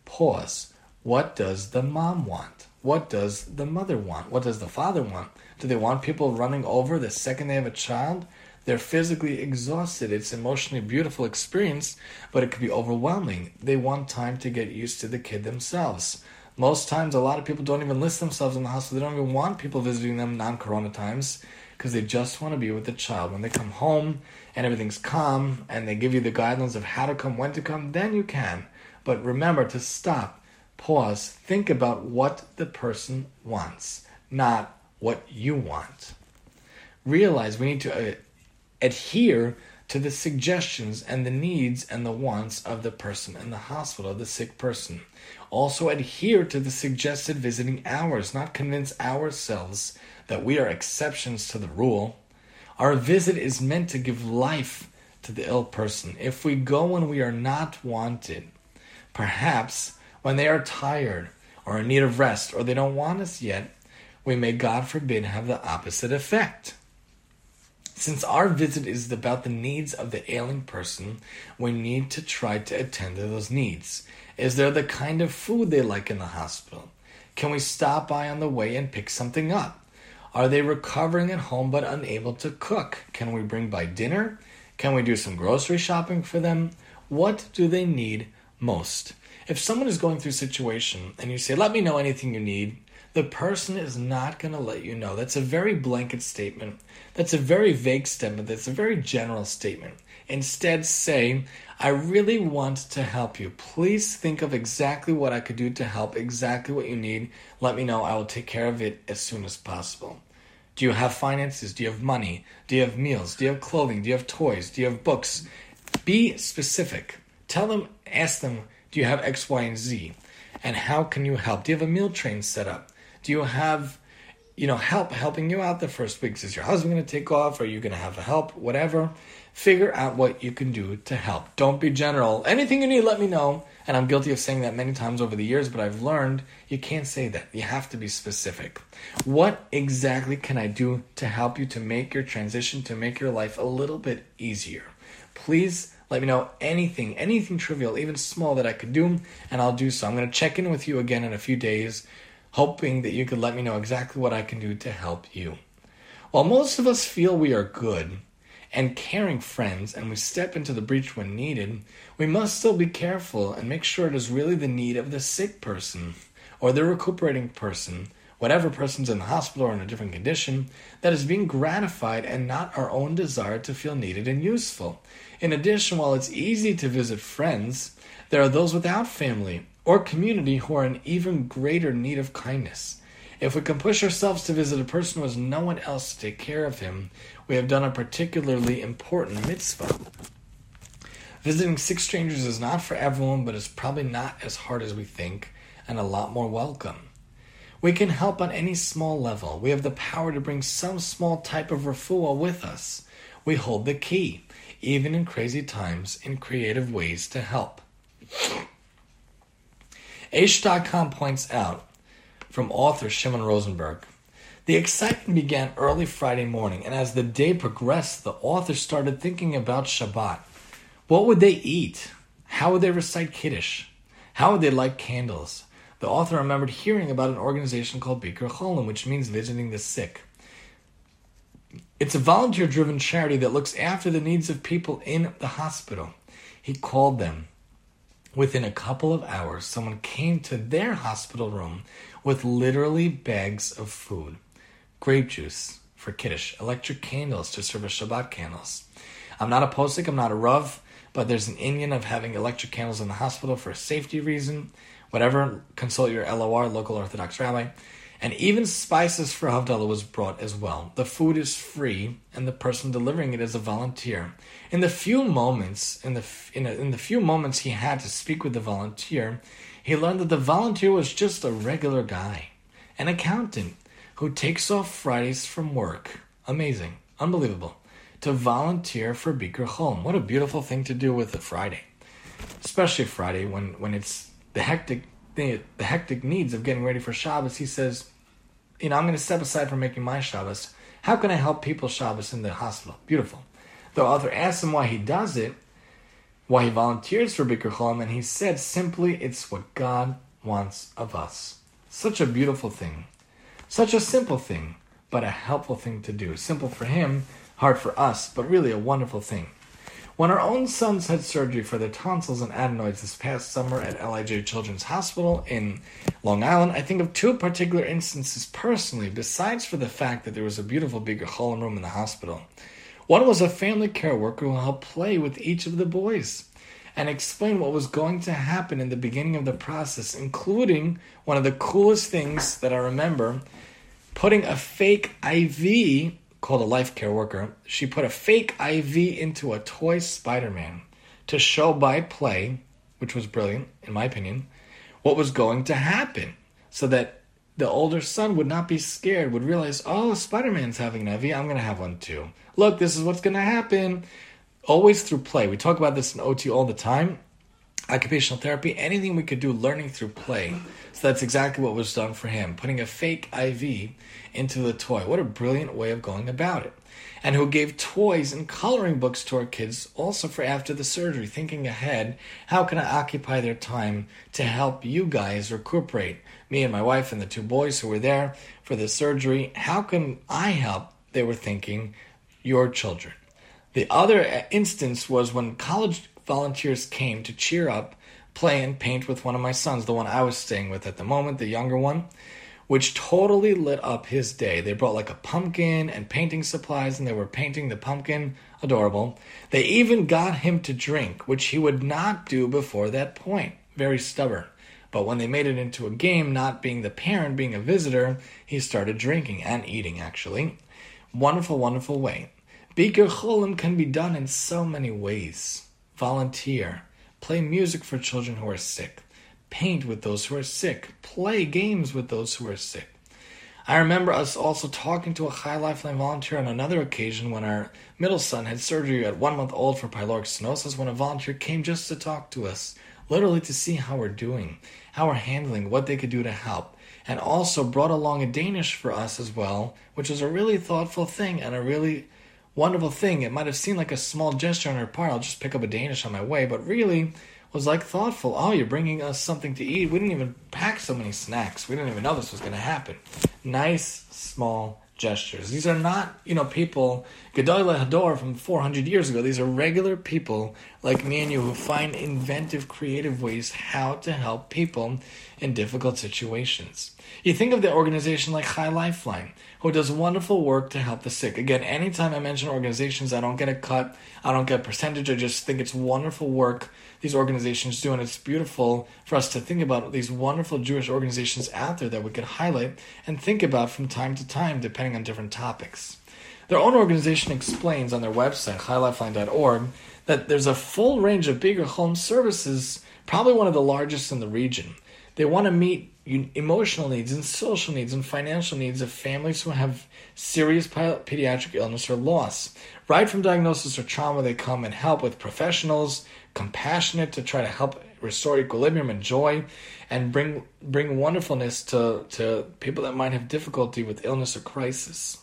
pause. What does the mom want? What does the mother want? What does the father want? Do they want people running over the second they have a child? They're physically exhausted. It's an emotionally beautiful experience, but it could be overwhelming. They want time to get used to the kid themselves. Most times, a lot of people don't even list themselves in the hospital. They don't even want people visiting them non corona times because they just want to be with the child. When they come home and everything's calm and they give you the guidelines of how to come, when to come, then you can. But remember to stop, pause, think about what the person wants, not what you want. Realize we need to uh, adhere to the suggestions and the needs and the wants of the person in the hospital, the sick person. Also, adhere to the suggested visiting hours, not convince ourselves that we are exceptions to the rule. Our visit is meant to give life to the ill person. If we go when we are not wanted, perhaps when they are tired or in need of rest or they don't want us yet, we may, God forbid, have the opposite effect. Since our visit is about the needs of the ailing person, we need to try to attend to those needs. Is there the kind of food they like in the hospital? Can we stop by on the way and pick something up? Are they recovering at home but unable to cook? Can we bring by dinner? Can we do some grocery shopping for them? What do they need most? If someone is going through a situation and you say, Let me know anything you need, the person is not going to let you know. That's a very blanket statement. That's a very vague statement. That's a very general statement. Instead, say, I really want to help you. Please think of exactly what I could do to help, exactly what you need. Let me know. I will take care of it as soon as possible. Do you have finances? Do you have money? Do you have meals? Do you have clothing? Do you have toys? Do you have books? Be specific. Tell them, ask them, do you have X, Y, and Z? And how can you help? Do you have a meal train set up? Do you have, you know, help helping you out the first weeks? Is your husband going to take off? Are you going to have a help? Whatever. Figure out what you can do to help. Don't be general. Anything you need, let me know. And I'm guilty of saying that many times over the years, but I've learned you can't say that. You have to be specific. What exactly can I do to help you to make your transition, to make your life a little bit easier? Please let me know anything, anything trivial, even small that I could do, and I'll do so. I'm going to check in with you again in a few days hoping that you could let me know exactly what I can do to help you. While most of us feel we are good and caring friends and we step into the breach when needed, we must still be careful and make sure it is really the need of the sick person or the recuperating person, whatever person's in the hospital or in a different condition, that is being gratified and not our own desire to feel needed and useful. In addition, while it's easy to visit friends, there are those without family or community who are in even greater need of kindness. If we can push ourselves to visit a person who has no one else to take care of him, we have done a particularly important mitzvah. Visiting six strangers is not for everyone, but it's probably not as hard as we think and a lot more welcome. We can help on any small level. We have the power to bring some small type of refuah with us. We hold the key, even in crazy times, in creative ways to help. Aish.com points out from author Shimon Rosenberg the excitement began early Friday morning, and as the day progressed, the author started thinking about Shabbat. What would they eat? How would they recite Kiddush? How would they light candles? The author remembered hearing about an organization called Bikur Cholim, which means visiting the sick. It's a volunteer driven charity that looks after the needs of people in the hospital. He called them Within a couple of hours, someone came to their hospital room with literally bags of food grape juice for Kiddush, electric candles to serve as Shabbat candles. I'm not a posik, I'm not a Rav, but there's an inyan of having electric candles in the hospital for a safety reason. Whatever, consult your LOR, local Orthodox rabbi. And even spices for Havdalah was brought as well. The food is free, and the person delivering it is a volunteer. In the few moments, in the in, a, in the few moments he had to speak with the volunteer, he learned that the volunteer was just a regular guy, an accountant who takes off Fridays from work. Amazing, unbelievable, to volunteer for Bikur Cholim. What a beautiful thing to do with a Friday, especially Friday when when it's the hectic the, the hectic needs of getting ready for Shabbos, he says, you know, I'm going to step aside from making my Shabbos. How can I help people Shabbos in the hospital? Beautiful. The author asks him why he does it, why he volunteers for Bikur Cholim, and he said simply, it's what God wants of us. Such a beautiful thing. Such a simple thing, but a helpful thing to do. Simple for him, hard for us, but really a wonderful thing. When our own sons had surgery for their tonsils and adenoids this past summer at LIJ Children's Hospital in Long Island, I think of two particular instances personally, besides for the fact that there was a beautiful Bikur Cholim room in the hospital. One was a family care worker who helped play with each of the boys and explain what was going to happen in the beginning of the process, including one of the coolest things that I remember putting a fake IV called a life care worker, she put a fake IV into a toy Spider Man to show by play, which was brilliant, in my opinion, what was going to happen so that the older son would not be scared, would realize, oh, Spider Man's having an IV, I'm going to have one too. Look, this is what's going to happen. Always through play. We talk about this in OT all the time. Occupational therapy, anything we could do learning through play. So that's exactly what was done for him, putting a fake IV into the toy. What a brilliant way of going about it. And who gave toys and coloring books to our kids also for after the surgery, thinking ahead, how can I occupy their time to help you guys recuperate? Me and my wife and the two boys who were there for the surgery, how can I help? They were thinking, your children. The other instance was when college volunteers came to cheer up, play, and paint with one of my sons, the one I was staying with at the moment, the younger one, which totally lit up his day. They brought like a pumpkin and painting supplies, and they were painting the pumpkin. Adorable. They even got him to drink, which he would not do before that point. Very stubborn. But when they made it into a game, not being the parent, being a visitor, he started drinking and eating, actually. Wonderful, wonderful way. Bikur Cholim can be done in so many ways volunteer, play music for children who are sick, paint with those who are sick, play games with those who are sick. I remember us also talking to a Chai Lifeline volunteer on another occasion when our middle son had surgery at one month old for pyloric stenosis when a volunteer came just to talk to us, literally to see how we're doing, how we're handling, what they could do to help, and also brought along a Danish for us as well, which was a really thoughtful thing and a really wonderful thing. It might have seemed like a small gesture on her part. I'll just pick up a Danish on my way, but really was like thoughtful. Oh, you're bringing us something to eat. We didn't even pack so many snacks. We didn't even know this was going to happen. Nice, small gestures. These are not, you know, people, Gedoyle Hador from 400 years ago. These are regular people like me and you who find inventive, creative ways how to help people in difficult situations. You think of the organization like Chai Lifeline, who does wonderful work to help the sick. Again, anytime I mention organizations, I don't get a cut, I don't get a percentage. I just think it's wonderful work these organizations do, and it's beautiful for us to think about these wonderful Jewish organizations out there that we could highlight and think about from time to time, depending on different topics. Their own organization explains on their website, chailifeline.org, that there's a full range of Bikur Cholim services, probably one of the largest in the region. They want to meet emotional needs and social needs and financial needs of families who have serious pediatric illness or loss. Right from diagnosis or trauma, they come and help with professionals, compassionate to try to help restore equilibrium and joy, and bring bring wonderfulness to, to people that might have difficulty with illness or crisis.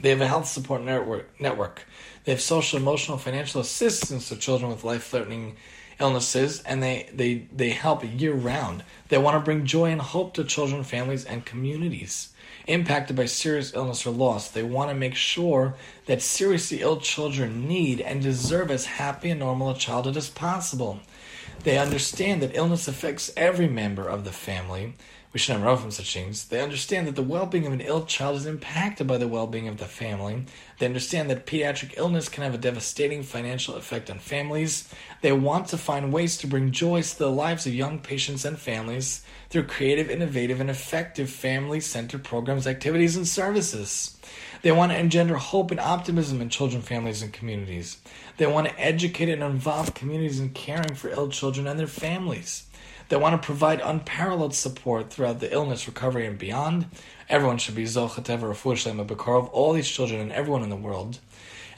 They have a health support network. network. They have social, emotional, financial assistance to children with life threatening illnesses, and they, they, they help year round. They want to bring joy and hope to children, families, and communities impacted by serious illness or loss. They want to make sure that seriously ill children need and deserve as happy and normal a childhood as possible. They understand that illness affects every member of the family we should not run from such things. They understand that the well being of an ill child is impacted by the well being of the family. They understand that pediatric illness can have a devastating financial effect on families. They want to find ways to bring joy to the lives of young patients and families through creative, innovative, and effective family centered programs, activities, and services. They want to engender hope and optimism in children, families, and communities. They want to educate and involve communities in caring for ill children and their families. They want to provide unparalleled support throughout the illness, recovery, and beyond. Everyone should be Zochet Ever of all these children and everyone in the world.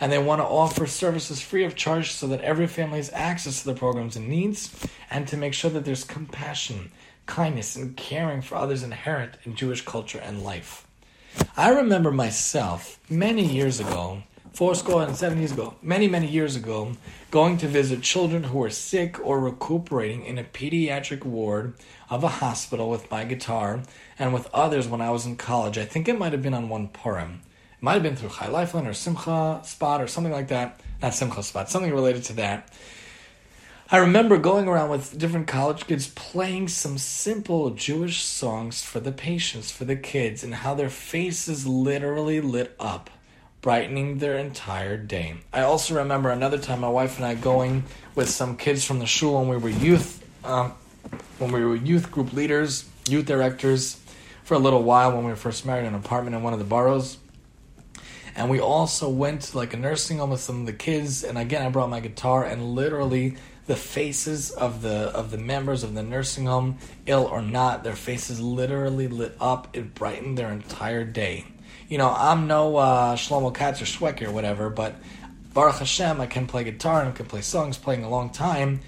And they want to offer services free of charge so that every family has access to the programs and needs, and to make sure that there's compassion, kindness, and caring for others inherent in Jewish culture and life. I remember myself many years ago four score and seven years ago, many, many years ago, going to visit children who were sick or recuperating in a pediatric ward of a hospital with my guitar and with others when I was in college. I think it might have been on one Purim. It might have been through Chai Lifeline or Simcha Spot or something like that. Not Simcha Spot, something related to that. I remember going around with different college kids playing some simple Jewish songs for the patients, for the kids, and how their faces literally lit up brightening their entire day. I also remember another time my wife and I going with some kids from the shul when we were youth, um, when we were youth group leaders, youth directors, for a little while when we were first married in an apartment in one of the boroughs. And we also went to like a nursing home with some of the kids, and again I brought my guitar and literally the faces of the of the members of the nursing home, ill or not, their faces literally lit up. It brightened their entire day you know, I'm no uh, Shlomo Katz or Shwekey or whatever, but Baruch Hashem, I can play guitar and I can play songs playing a long time.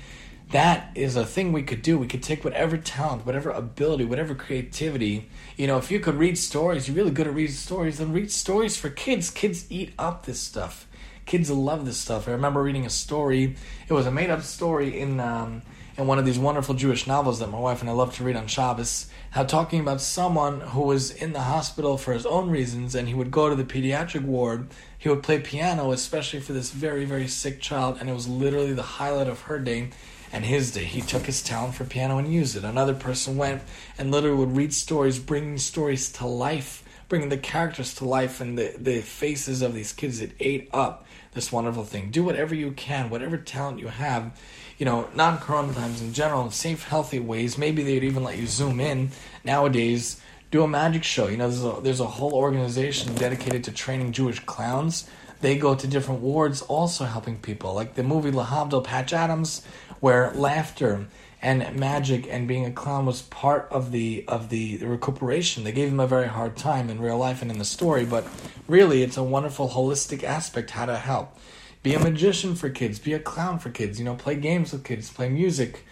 that is a thing we could do. We could take whatever talent, whatever ability, whatever creativity. You know, if you could read stories, you're really good at reading stories, then read stories for kids. Kids eat up this stuff. Kids love this stuff. I remember reading a story. It was a made up story in um, in one of these wonderful Jewish novels that my wife and I love to read on Shabbos. How talking about someone who was in the hospital for his own reasons, and he would go to the pediatric ward. He would play piano, especially for this very very sick child, and it was literally the highlight of her day and his day. He took his talent for piano and used it. Another person went and literally would read stories, bringing stories to life, bringing the characters to life and the, the faces of these kids It ate up this wonderful thing. Do whatever you can, whatever talent you have, you know, non corona times in general, safe, healthy ways. Maybe they'd even let you zoom in nowadays. Do a magic show. You know, there's a, there's a whole organization dedicated to training Jewish clowns they go to different wards also helping people. Like the movie La Lahavdil Patch Adams where laughter and magic and being a clown was part of the of the, recuperation. They gave him a very hard time in real life and in the story, but really it's a wonderful holistic aspect how to help. Be a magician for kids, be a clown for kids, you know, play games with kids, play music,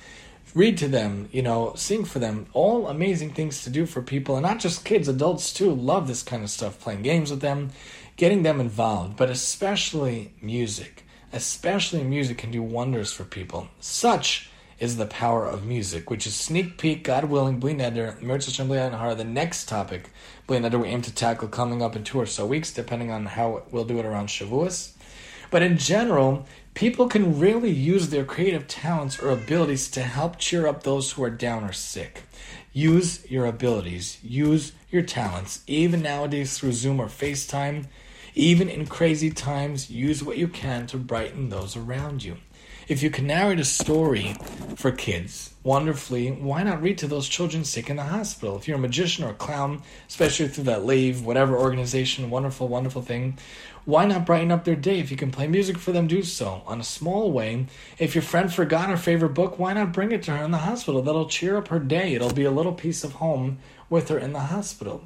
read to them, you know, sing for them. All amazing things to do for people and not just kids, adults too love this kind of stuff, playing games with them, getting them involved, but especially music especially music, can do wonders for people. Such is the power of music, which is sneak peek, God willing, Bli Neder, Mirza Har, the next topic, Bli Neder, we aim to tackle coming up in two or so weeks, depending on how we'll do it around Shavuos. But in general, people can really use their creative talents or abilities to help cheer up those who are down or sick. Use your abilities, use your talents, even nowadays through Zoom or FaceTime. Even in crazy times, use what you can to brighten those around you. If you can narrate a story for kids wonderfully, why not read to those children sick in the hospital? If you're a magician or a clown, especially through that Lave, whatever organization, wonderful, wonderful thing, why not brighten up their day? If you can play music for them, do so on a small way. If your friend forgot her favorite book, why not bring it to her in the hospital? That'll cheer up her day. It'll be a little piece of home with her in the hospital.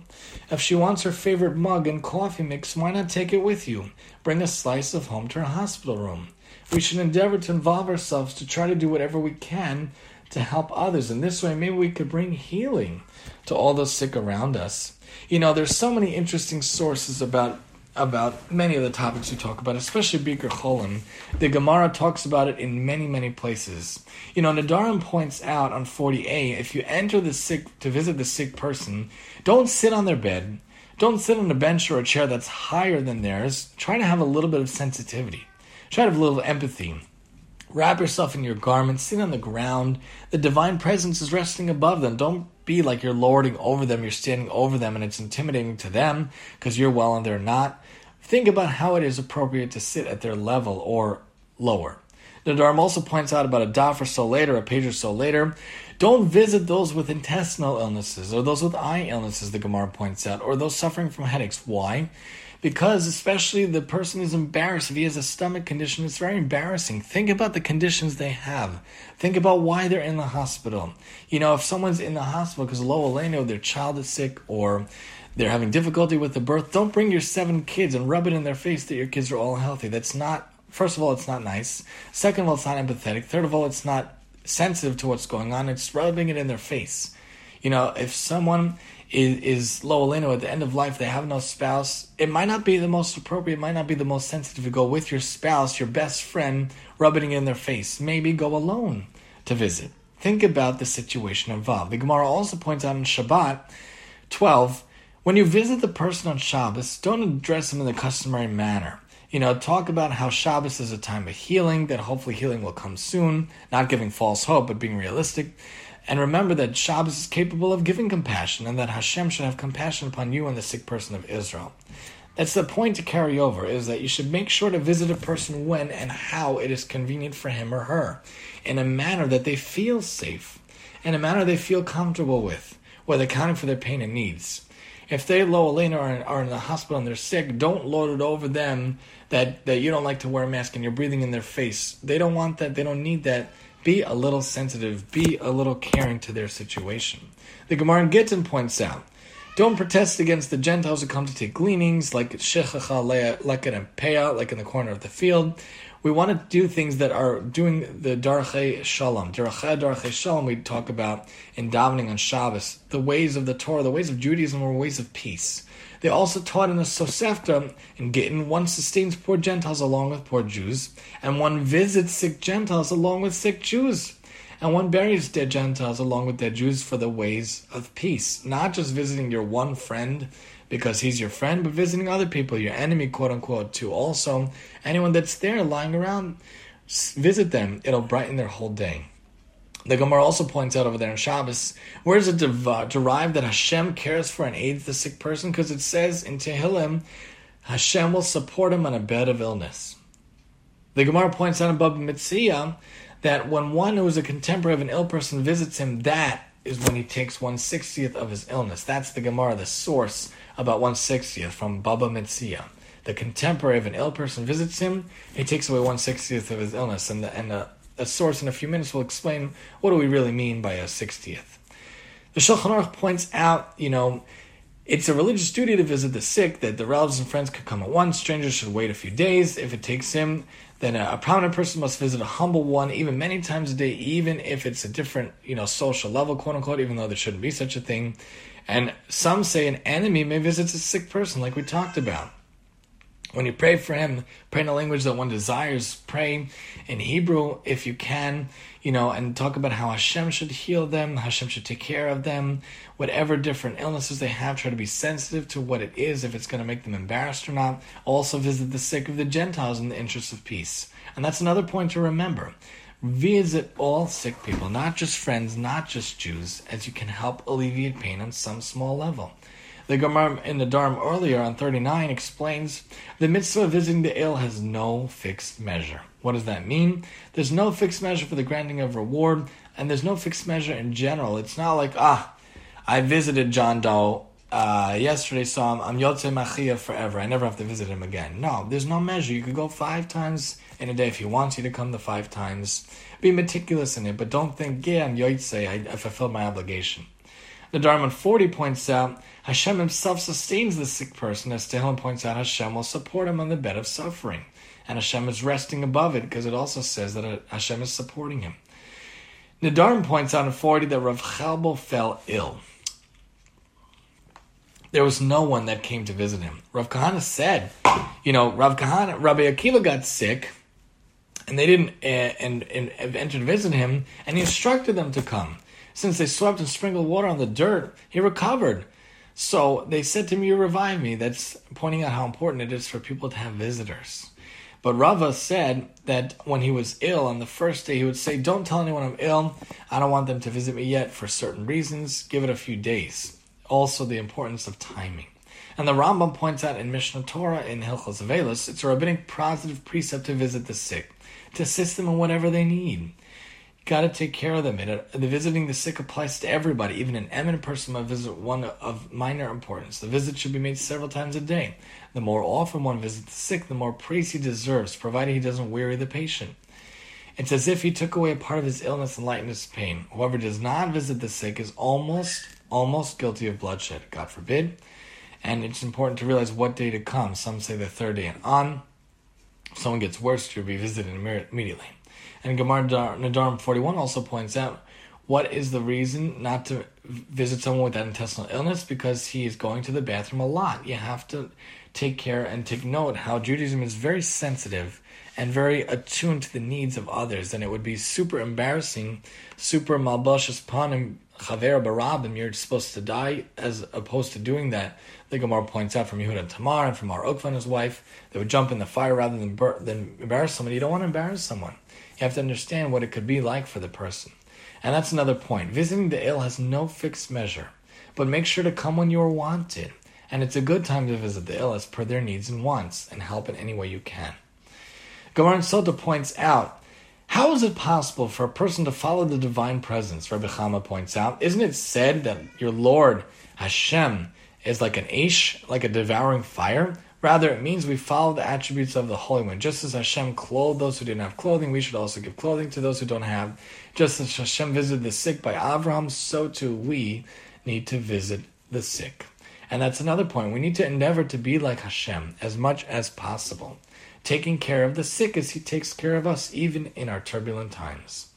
If she wants her favorite mug and coffee mix, why not take it with you? Bring a slice of home to her hospital room. We should endeavor to involve ourselves to try to do whatever we can to help others. And this way, maybe we could bring healing to all those sick around us. You know, there's so many interesting sources about about many of the topics we talk about, especially Bikur Cholim. The Gemara talks about it in many, many places. You know, Nedarim points out on 40a, if you enter the sick to visit the sick person, don't sit on their bed, don't sit on a bench or a chair that's higher than theirs. Try to have a little bit of sensitivity. Try to have a little empathy. Wrap yourself in your garments, sit on the ground. The divine presence is resting above them. Don't be like you're lording over them, you're standing over them, and it's intimidating to them because you're well and they're not. Think about how it is appropriate to sit at their level or lower. Nedarim also points out about a daf or so later, a page or so later. Don't visit those with intestinal illnesses or those with eye illnesses, the Gemara points out, or those suffering from headaches. Why? Because especially the person is embarrassed. If he has a stomach condition, it's very embarrassing. Think about the conditions they have. Think about why they're in the hospital. You know, if someone's in the hospital because lo aleinu, their child is sick or they're having difficulty with the birth, don't bring your seven kids and rub it in their face that your kids are all healthy. That's not, first of all, it's not nice. Second of all, it's not empathetic. Third of all, it's not sensitive to what's going on. It's rubbing it in their face. You know, if someone is, is lo aleinu at the end of life, they have no spouse, it might not be the most appropriate, it might not be the most sensitive to go with your spouse, your best friend, rubbing it in their face. Maybe go alone to visit. Think about the situation involved. The Gemara also points out in Shabbat 12 when you visit the person on Shabbos, don't address them in the customary manner. You know, talk about how Shabbos is a time of healing, that hopefully healing will come soon, not giving false hope, but being realistic. And remember that Shabbos is capable of giving compassion, and that Hashem should have compassion upon you and the sick person of Israel. That's the point to carry over, is that you should make sure to visit a person when and how it is convenient for him or her, in a manner that they feel safe, in a manner they feel comfortable with, while accounting for their pain and needs. If they lo aleinu are, are in the hospital and they're sick, don't load it over them that, that you don't like to wear a mask and you're breathing in their face. They don't want that. They don't need that. Be a little sensitive. Be a little caring to their situation. The Gemara in Gittin points out Don't protest against the Gentiles who come to take gleanings, like Shechacha, Leket, and Peah, like in the corner of the field. We want to do things that are doing the Darche Shalom. Darche Darche Shalom, we talk about in davening on Shabbos. The ways of the Torah, the ways of Judaism were ways of peace. They also taught in the Tosefta in Gittin, one sustains poor Gentiles along with poor Jews, and one visits sick Gentiles along with sick Jews and one buries dead Gentiles along with dead Jews for the ways of peace. Not just visiting your one friend because he's your friend, but visiting other people, your enemy, quote unquote, too. Also, anyone that's there lying around, visit them. It'll brighten their whole day. The Gemara also points out over there in Shabbos, where is it uh, derived that Hashem cares for and aids the sick person? Because it says in Tehillim, Hashem will support him on a bed of illness. The Gemara points out above Baba Metzia that when one who is a contemporary of an ill person visits him, that is when he takes one sixtieth of his illness. That's the Gemara, the source about one sixtieth from Baba Metzia. The contemporary of an ill person visits him, he takes away one sixtieth of his illness, and the, and a, a source in a few minutes will explain what do we really mean by a sixtieth. The Shulchan Aruch points out, you know, it's a religious duty to visit the sick, that the relatives and friends could come at once, strangers should wait a few days. If it takes him then a, a, prominent person must visit a humble one, even many times a day, even if it's a different, you know, social level, quote unquote, even though there shouldn't be such a thing. And some say an enemy may visit a sick person, like we talked about. When you pray for him, pray in a language that one desires. Pray in Hebrew if you can, you know, and talk about how Hashem should heal them, Hashem should take care of them, whatever different illnesses they have. Try to be sensitive to what it is, if it's going to make them embarrassed or not. Also, visit the sick of the Gentiles in the interest of peace. And that's another point to remember. Visit all sick people, not just friends, not just Jews, as you can help alleviate pain on some small level. The Gemara in Nedarim earlier on 39 explains the mitzvah of visiting the ill has no fixed measure. What does that mean? There's no fixed measure for the granting of reward, and there's no fixed measure in general. It's not like, ah, I visited John Doe uh, yesterday, so I'm, I'm Yotze Machia forever. I never have to visit him again. No, there's no measure. You could go five times in a day if he wants you to come the five times. Be meticulous in it, but don't think, yeah, I'm Yotze, I, I fulfilled my obligation. Nedarim 40 points out Hashem himself sustains the sick person. As Tehillim points out, Hashem will support him on the bed of suffering. And Hashem is resting above it because it also says that Hashem is supporting him. Nedarim points out in 40 that Rav Chelbo fell ill. There was no one that came to visit him. Rav Kahana said, you know, Rav Kahana, Rabbi Akiva got sick, and they didn't uh, and, and, and entered to visit him, and he instructed them to come. Since they swept and sprinkled water on the dirt, he recovered. So they said to me, You revive me. That's pointing out how important it is for people to have visitors. But Rava said that when he was ill on the first day, he would say, Don't tell anyone I'm ill. I don't want them to visit me yet for certain reasons. Give it a few days. Also, the importance of timing. And the Rambam points out in Mishnah Torah in Hilchos Avelis, it's a rabbinic positive precept to visit the sick, to assist them in whatever they need got to take care of them. And uh, the visiting the sick applies to everybody. Even an eminent person might visit one of minor importance. The visit should be made several times a day. The more often one visits the sick, the more praise he deserves, provided he doesn't weary the patient. It's as if he took away a part of his illness and lightened his pain. Whoever does not visit the sick is almost, almost guilty of bloodshed. God forbid. And it's important to realize what day to come. Some say the third day and on. If someone gets worse, to be visited immediately. And Gemara Nedarim 41 also points out what is the reason not to visit someone with that intestinal illness? Because he is going to the bathroom a lot. You have to take care and take note how Judaism is very sensitive and very attuned to the needs of others. And it would be super embarrassing, super malbashas panim chaver barabim, you're supposed to die as opposed to doing that. The Gemara points out from Yehuda Tamar and from Mar Ukva and his wife, they would jump in the fire rather than, bur- than embarrass someone. You don't want to embarrass someone. You have to understand what it could be like for the person. And that's another point. Visiting the ill has no fixed measure, but make sure to come when you are wanted. And it's a good time to visit the ill as per their needs and wants and help in any way you can. Gemara Sota points out how is it possible for a person to follow the divine presence? Rabbi Chama points out, isn't it said that your Lord Hashem is like an Aish, like a devouring fire? Rather, it means we follow the attributes of the Holy One. Just as Hashem clothed those who didn't have clothing, we should also give clothing to those who don't have. Just as Hashem visited the sick by Abraham, so too we need to visit the sick. And that's another point. We need to endeavor to be like Hashem as much as possible, taking care of the sick as He takes care of us, even in our turbulent times.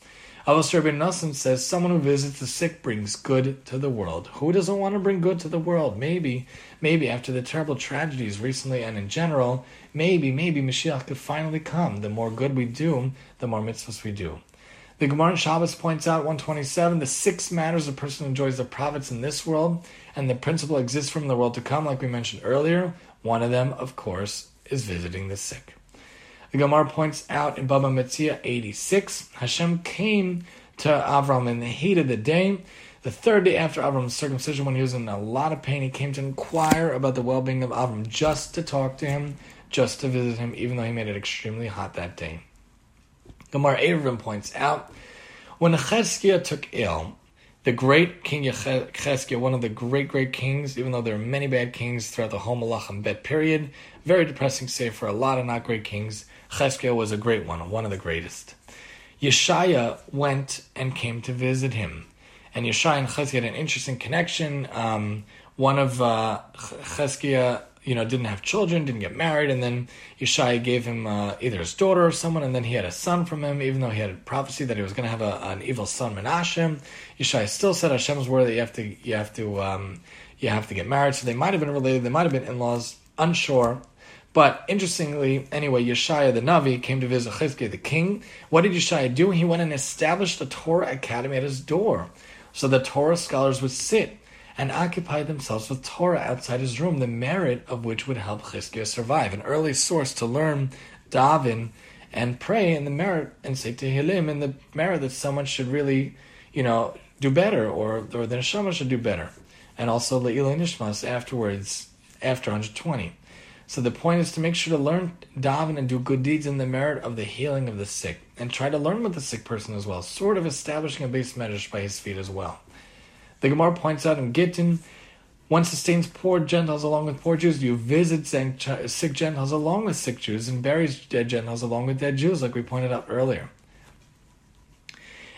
Abbas Rabbi Nassim says, Someone who visits the sick brings good to the world. Who doesn't want to bring good to the world? Maybe, maybe after the terrible tragedies recently and in general, maybe, maybe Mashiach could finally come. The more good we do, the more mitzvahs we do. The Gemara in Shabbos points out 127 the six matters a person enjoys the profits in this world, and the principle exists from the world to come, like we mentioned earlier. One of them, of course, is visiting the sick. The Gemara points out in Baba Metzia 86, Hashem came to Avram in the heat of the day. The third day after Avram's circumcision, when he was in a lot of pain, he came to inquire about the well being of Avram, just to talk to him, just to visit him, even though he made it extremely hot that day. Gemara Eruvin points out when Chizkiah took ill, the great King Chizkiah, one of the great, great kings, even though there are many bad kings throughout the whole Malachim Bet period, very depressing say for a lot of not great kings. Chizkiah was a great one, one of the greatest. Yeshaya went and came to visit him. And Yeshaya and Chizkiah had an interesting connection. Um, one of uh, you know, didn't have children, didn't get married, and then Yeshaya gave him uh, either his daughter or someone, and then he had a son from him, even though he had a prophecy that he was going to have a, an evil son, Menashe. Yeshaya still said Hashem's word that you have to, you have to, um, you have to get married. So they might have been related, they might have been in-laws, unsure. But interestingly, anyway, Yeshaya the Navi came to visit Chizkiah the king. What did Yeshaya do? He went and established a Torah academy at his door. So the Torah scholars would sit and occupy themselves with Torah outside his room, the merit of which would help Chizkiah survive. An early source to learn daven and pray in the merit and say Tehillim in the merit that someone should really, you know, do better or, or the neshama should do better. And also Le'ilai Nishmas afterwards, after 120. So the point is to make sure to learn daven and do good deeds in the merit of the healing of the sick, and try to learn with the sick person as well, sort of establishing a beis medrash by his feet as well. The Gemara points out in Gittin, one sustains poor Gentiles along with poor Jews. You visit sick Gentiles along with sick Jews and buries dead Gentiles along with dead Jews, like we pointed out earlier.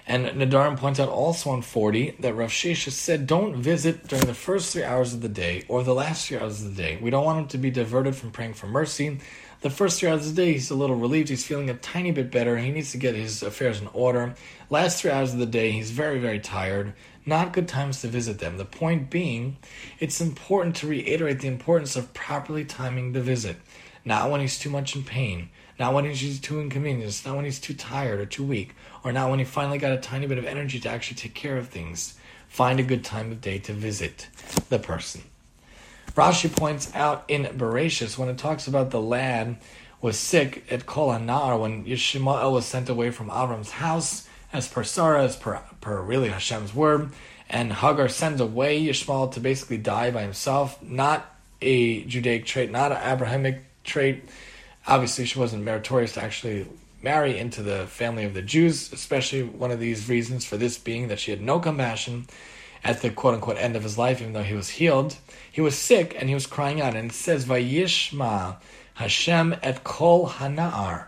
And Nedarim points out also on 40 that Rav Sheshes said, don't visit during the first three hours of the day or the last three hours of the day. We don't want him to be diverted from praying for mercy. The first three hours of the day, he's a little relieved. He's feeling a tiny bit better. He needs to get his affairs in order. Last three hours of the day, he's very, very tired. Not good times to visit them. The point being, it's important to reiterate the importance of properly timing the visit. Not when he's too much in pain, not when he's too inconvenienced, not when he's too tired or too weak, or not when he finally got a tiny bit of energy to actually take care of things. Find a good time of day to visit the person. Rashi points out in Bereshis when it talks about the lad was sick at Kol Hana'ar when Yishmael was sent away from Avram's house as per Sarah, as per, per really Hashem's word, and Hagar sends away Yishmael to basically die by himself. Not a Judaic trait, not an Abrahamic trait obviously she wasn't meritorious to actually marry into the family of the Jews, especially one of these reasons for this being that she had no compassion at the quote unquote end of his life, even though he was healed. He was sick and he was crying out, and it says, Vayishma Hashem et kol hana'ar.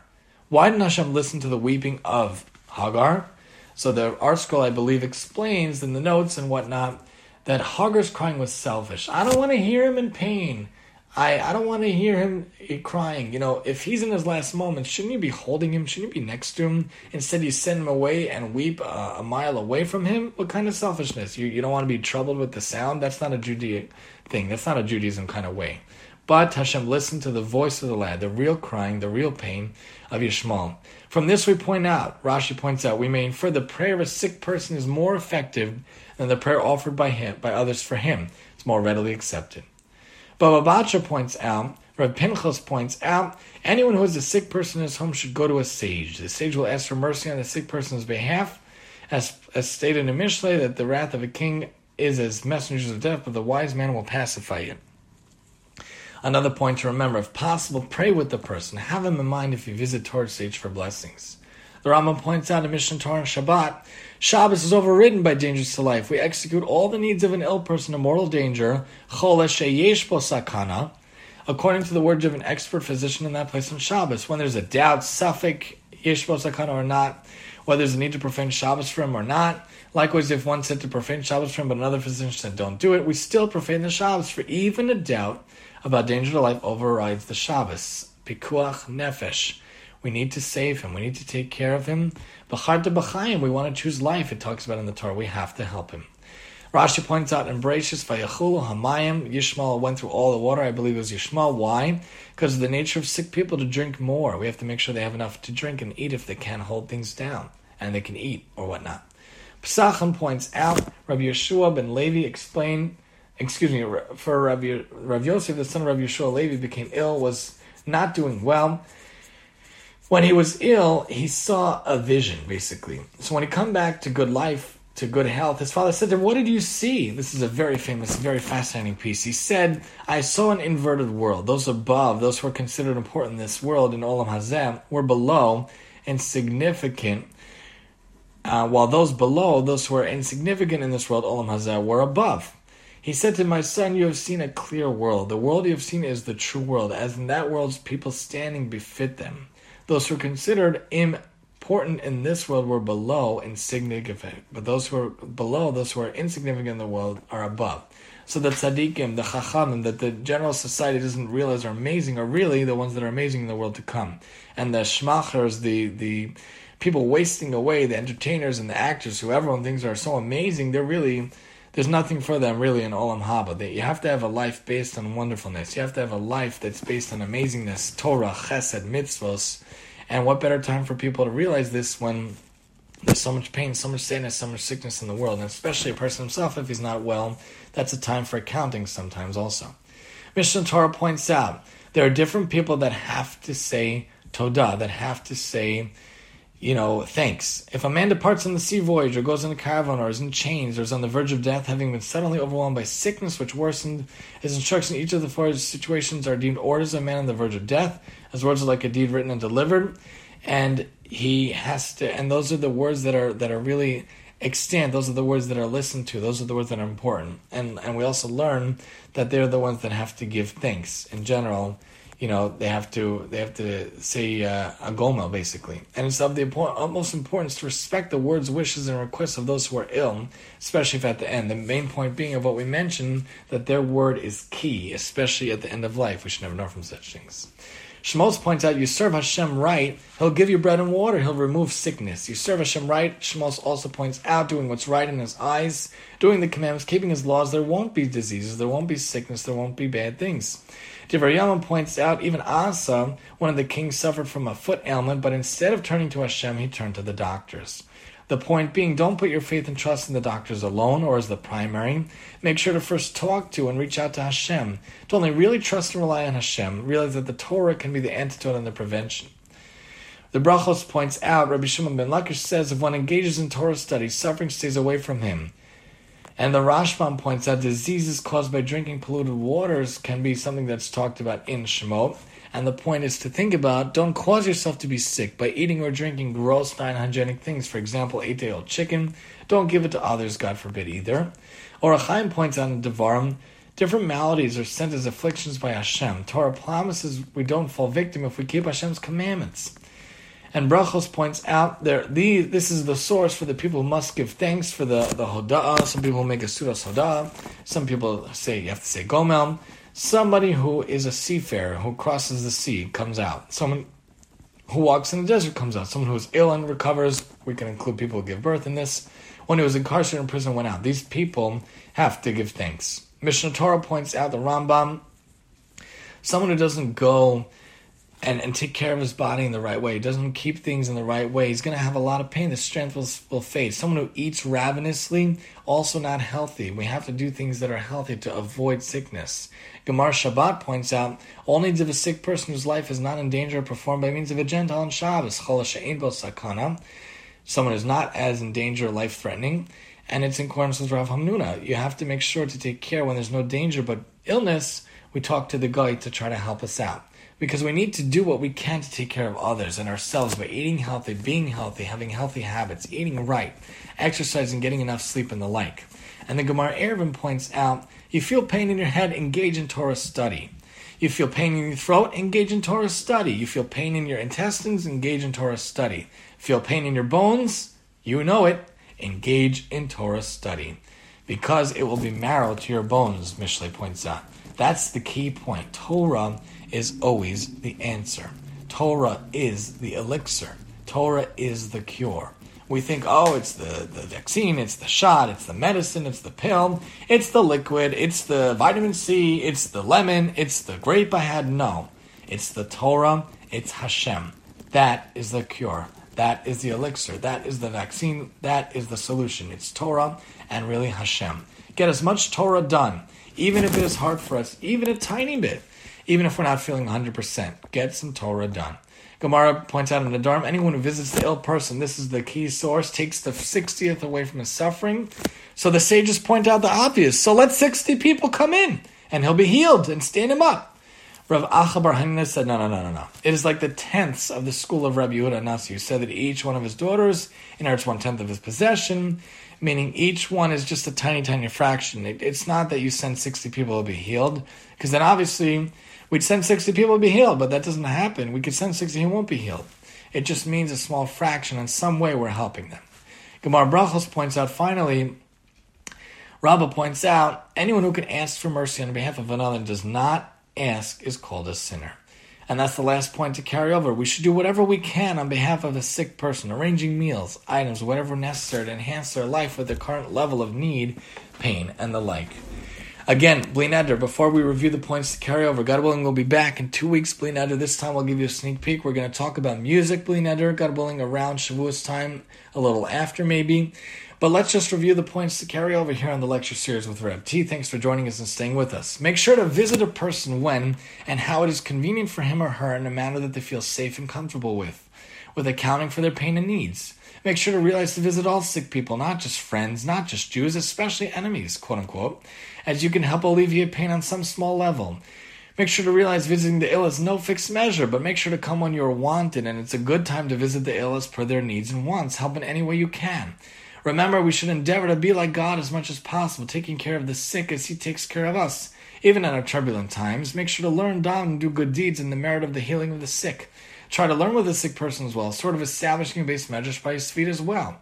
Why didn't Hashem listen to the weeping of Hagar? So the ArtScroll, I believe, explains in the notes and whatnot that Hagar's crying was selfish. I don't want to hear him in pain. I, I don't want to hear him crying. You know, if he's in his last moments, shouldn't you be holding him? Shouldn't you be next to him? Instead, you send him away and weep uh, a mile away from him? What kind of selfishness? You, you don't want to be troubled with the sound? That's not a Judaic thing. That's not a Judaism kind of way. But Hashem listened to the voice of the lad, the real crying, the real pain of Yishmael. From this, we point out, Rashi points out, we may infer the prayer of a sick person is more effective than the prayer offered by him, by others for him. It's more readily accepted. Baba Batra points out, Rav Pinchas points out, anyone who is a sick person in his home should go to a sage. The sage will ask for mercy on the sick person's behalf, as, as stated in Mishlei, that the wrath of a king is as messengers of death, but the wise man will pacify it. Another point to remember, if possible, pray with the person. Have him in mind if you visit Torah sage for blessings. The Rambam points out in Mishnah Torah and Shabbat, Shabbos is overridden by dangers to life. We execute all the needs of an ill person in mortal danger, according to the words of an expert physician in that place on Shabbos. When there's a doubt, suffix, yeshbo sakana or not, whether there's a need to profane Shabbos for him or not. Likewise, if one said to profane Shabbos for him, but another physician said don't do it, we still profane the Shabbos, for even a doubt about danger to life overrides the Shabbos. Pikuach nefesh. We need to save him. We need to take care of him. B'char de b'chayim. We want to choose life. It talks about in the Torah. We have to help him. Rashi points out in Bereshis, Vayachulu Hamayim, Yishmael went through all the water. I believe it was Yishmael. Why? Because of the nature of sick people to drink more. We have to make sure they have enough to drink and eat if they can't hold things down. And they can eat or whatnot. Pesachim points out, Rabbi Yeshua ben Levi explained, excuse me, for Rabbi, Rabbi Yosef, the son of Rabbi Yeshua Levi, became ill, was not doing well. When he was ill, he saw a vision, basically. So when he come back to good life, to good health, his father said to him, What did you see? This is a very famous, very fascinating piece. He said, I saw an inverted world. Those above, those who are considered important in this world, in Olam Hazeh, were below, insignificant uh, while those below, those who are insignificant in this world, Olam Hazeh, were above. He said to my son, You have seen a clear world. The world you have seen is the true world, as in that world's people standing befit them. Those who are considered important in this world were below, insignificant. But those who are below, those who are insignificant in the world, are above. So the tzaddikim, the chachamim, that the general society doesn't realize are amazing, are really the ones that are amazing in the world to come. And the shmachers, the the people wasting away, the entertainers and the actors who everyone thinks are so amazing, they're really there's nothing for them really in Olam Haba. That you have to have a life based on wonderfulness. You have to have a life that's based on amazingness, Torah, Chesed, mitzvos. And what better time for people to realize this when there's so much pain, so much sadness, so much sickness in the world, and especially a person himself, if he's not well, that's a time for accounting sometimes also. Mishnah Torah points out there are different people that have to say Todah, that have to say you know, thanks. If a man departs on the sea voyage, or goes in a caravan, or is in chains, or is on the verge of death, having been suddenly overwhelmed by sickness which worsened, his instructions in each of the four situations are deemed orders of a man on the verge of death, as words are like a deed written and delivered, and he has to. And those are the words that are that are really extant. Those are the words that are listened to. Those are the words that are important. And and we also learn that they're the ones that have to give thanks in general you know they have to they have to say uh, a gomel basically, and it's of the utmost importance to respect the words, wishes, and requests of those who are ill, especially if at the end. The main point being of what we mentioned that their word is key, especially at the end of life. We should never know from such things. Shmos points out, you serve Hashem right, He'll give you bread and water, He'll remove sickness. You serve Hashem right, Shmos also points out, doing what's right in His eyes, doing the commandments, keeping His laws, there won't be diseases, there won't be sickness, there won't be bad things. Divrei points out, even Asa, one of the kings, suffered from a foot ailment, but instead of turning to Hashem, he turned to the doctors. The point being, don't put your faith and trust in the doctors alone or as the primary. Make sure to first talk to and reach out to Hashem. To only really trust and rely on Hashem, realize that the Torah can be the antidote and the prevention. The Brachos points out, Rabbi Shimon ben Lakish says, if one engages in Torah study, suffering stays away from him. And the Rashbam points out diseases caused by drinking polluted waters can be something that's talked about in Shemot. And the point is to think about don't cause yourself to be sick by eating or drinking gross, non hygienic things. For example, eight day old chicken. Don't give it to others, God forbid, either. Or HaChaim points out in Devarim different maladies are sent as afflictions by Hashem. Torah promises we don't fall victim if we keep Hashem's commandments. And Brachos points out there, the, this is the source for the people who must give thanks for the, the Hoda'ah. Some people make a Seudas Hoda'ah. Some people say you have to say Gomel. Somebody who is a seafarer who crosses the sea comes out. Someone who walks in the desert comes out. Someone who is ill and recovers. We can include people who give birth in this. One who was incarcerated in prison went out. These people have to give thanks. Mishnah Torah points out the Rambam. Someone who doesn't go and, and take care of his body in the right way, he doesn't keep things in the right way, he's going to have a lot of pain. The strength will, will fade. Someone who eats ravenously, also not healthy. We have to do things that are healthy to avoid sickness. Gemara Shabbat points out all needs of a sick person whose life is not in danger are performed by means of a Gentile on Shabbos. sakana. Someone who's not as in danger, life threatening. And it's in accordance with Rav Hamnuna. You have to make sure to take care when there's no danger but illness. We talk to the guy to try to help us out because we need to do what we can to take care of others and ourselves by eating healthy, being healthy, having healthy habits, eating right, exercising, getting enough sleep, and the like. And the Gemara Eruvin points out you feel pain in your head, engage in Torah study. You feel pain in your throat? Engage in Torah study. You feel pain in your intestines? Engage in Torah study. Feel pain in your bones? You know it. Engage in Torah study. Because it will be marrow to your bones, Mishle points out. That's the key point. Torah is always the answer. Torah is the elixir. Torah is the cure. We think, oh, it's the, the vaccine, it's the shot, it's the medicine, it's the pill, it's the liquid, it's the vitamin C, it's the lemon, it's the grape I had. No. It's the Torah, it's Hashem. That is the cure. That is the elixir. That is the vaccine. That is the solution. It's Torah and really Hashem. Get as much Torah done, even if it is hard for us, even a tiny bit, even if we're not feeling 100%. Get some Torah done. Gemara points out in Nedarim, anyone who visits the ill person, this is the key source, takes the 60th away from his suffering. So the sages point out the obvious. So let 60 people come in, and he'll be healed, and stand him up. Rav Acha Bar Hanina said, no, no, no, no, no. It is like the tenths of the school of Rabbi Yehuda Nasi, who said that each one of his daughters inherits one tenth of his possession, meaning each one is just a tiny, tiny fraction. It, it's not that you send 60 people to be healed, because then obviously We'd send 60 people to be healed, but that doesn't happen. We could send 60 who won't be healed. It just means a small fraction. In some way, we're helping them. Gemara Brachos points out finally, Rabbah points out, anyone who can ask for mercy on behalf of another and does not ask is called a sinner. And that's the last point to carry over. We should do whatever we can on behalf of a sick person, arranging meals, items, whatever necessary to enhance their life with their current level of need, pain, and the like. Again, Bli Neder, before we review the points to carry over, God willing, we'll be back in two weeks, Bli Neder. This time I'll give you a sneak peek. We're going to talk about music, Bli Neder, God willing, around Shavuos time, a little after maybe. But let's just review the points to carry over here on the lecture series with Reb T. Thanks for joining us and staying with us. Make sure to visit a person when and how it is convenient for him or her in a manner that they feel safe and comfortable with, with accounting for their pain and needs. Make sure to realize to visit all sick people, not just friends, not just Jews, especially enemies, quote unquote, as you can help alleviate pain on some small level. Make sure to realize visiting the ill is no fixed measure, but make sure to come when you are wanted, and it's a good time to visit the ill as per their needs and wants. Help in any way you can. Remember, we should endeavor to be like God as much as possible, taking care of the sick as He takes care of us. Even in our turbulent times, make sure to learn down and do good deeds in the merit of the healing of the sick. Try to learn with a sick person as well, sort of establishing a base measures by his feet as well.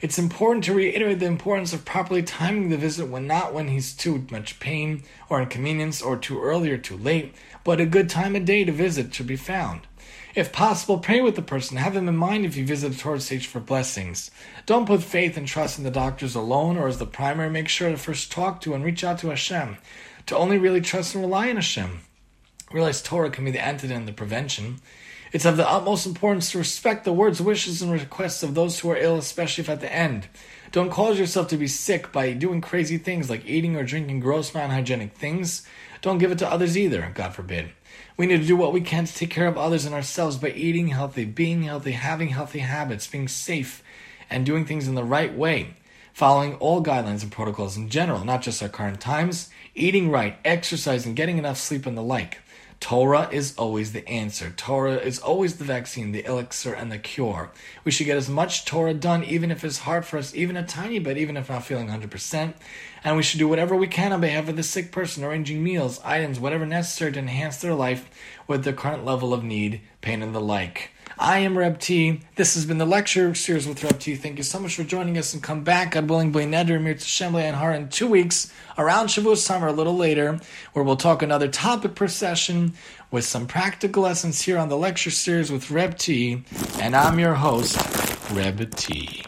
It's important to reiterate the importance of properly timing the visit when not when he's too much pain or inconvenience or too early or too late, but a good time of day to visit should be found. If possible, pray with the person. Have them in mind if you visit a Torah stage for blessings. Don't put faith and trust in the doctors alone or as the primary. Make sure to first talk to and reach out to Hashem. To only really trust and rely on Hashem. Realize Torah can be the antidote and the prevention. It's of the utmost importance to respect the words, wishes, and requests of those who are ill, especially if at the end. Don't cause yourself to be sick by doing crazy things like eating or drinking gross, non hygienic things. Don't give it to others either, God forbid. We need to do what we can to take care of others and ourselves by eating healthy, being healthy, having healthy habits, being safe, and doing things in the right way, following all guidelines and protocols in general, not just our current times, eating right, exercising, getting enough sleep, and the like. Torah is always the answer. Torah is always the vaccine, the elixir, and the cure. We should get as much Torah done, even if it's hard for us, even a tiny bit, even if not feeling 100%. And we should do whatever we can on behalf of the sick person, arranging meals, items, whatever necessary to enhance their life with their current level of need, pain, and the like. I am Reb T. This has been the lecture series with Reb T. Thank you so much for joining us and come back, God willing, Bli Neder, Mir Tashem, and Har in two weeks, around Shavuot summer, a little later, where we'll talk another topic per session with some practical lessons here on the lecture series with Reb T. And I'm your host, Reb T.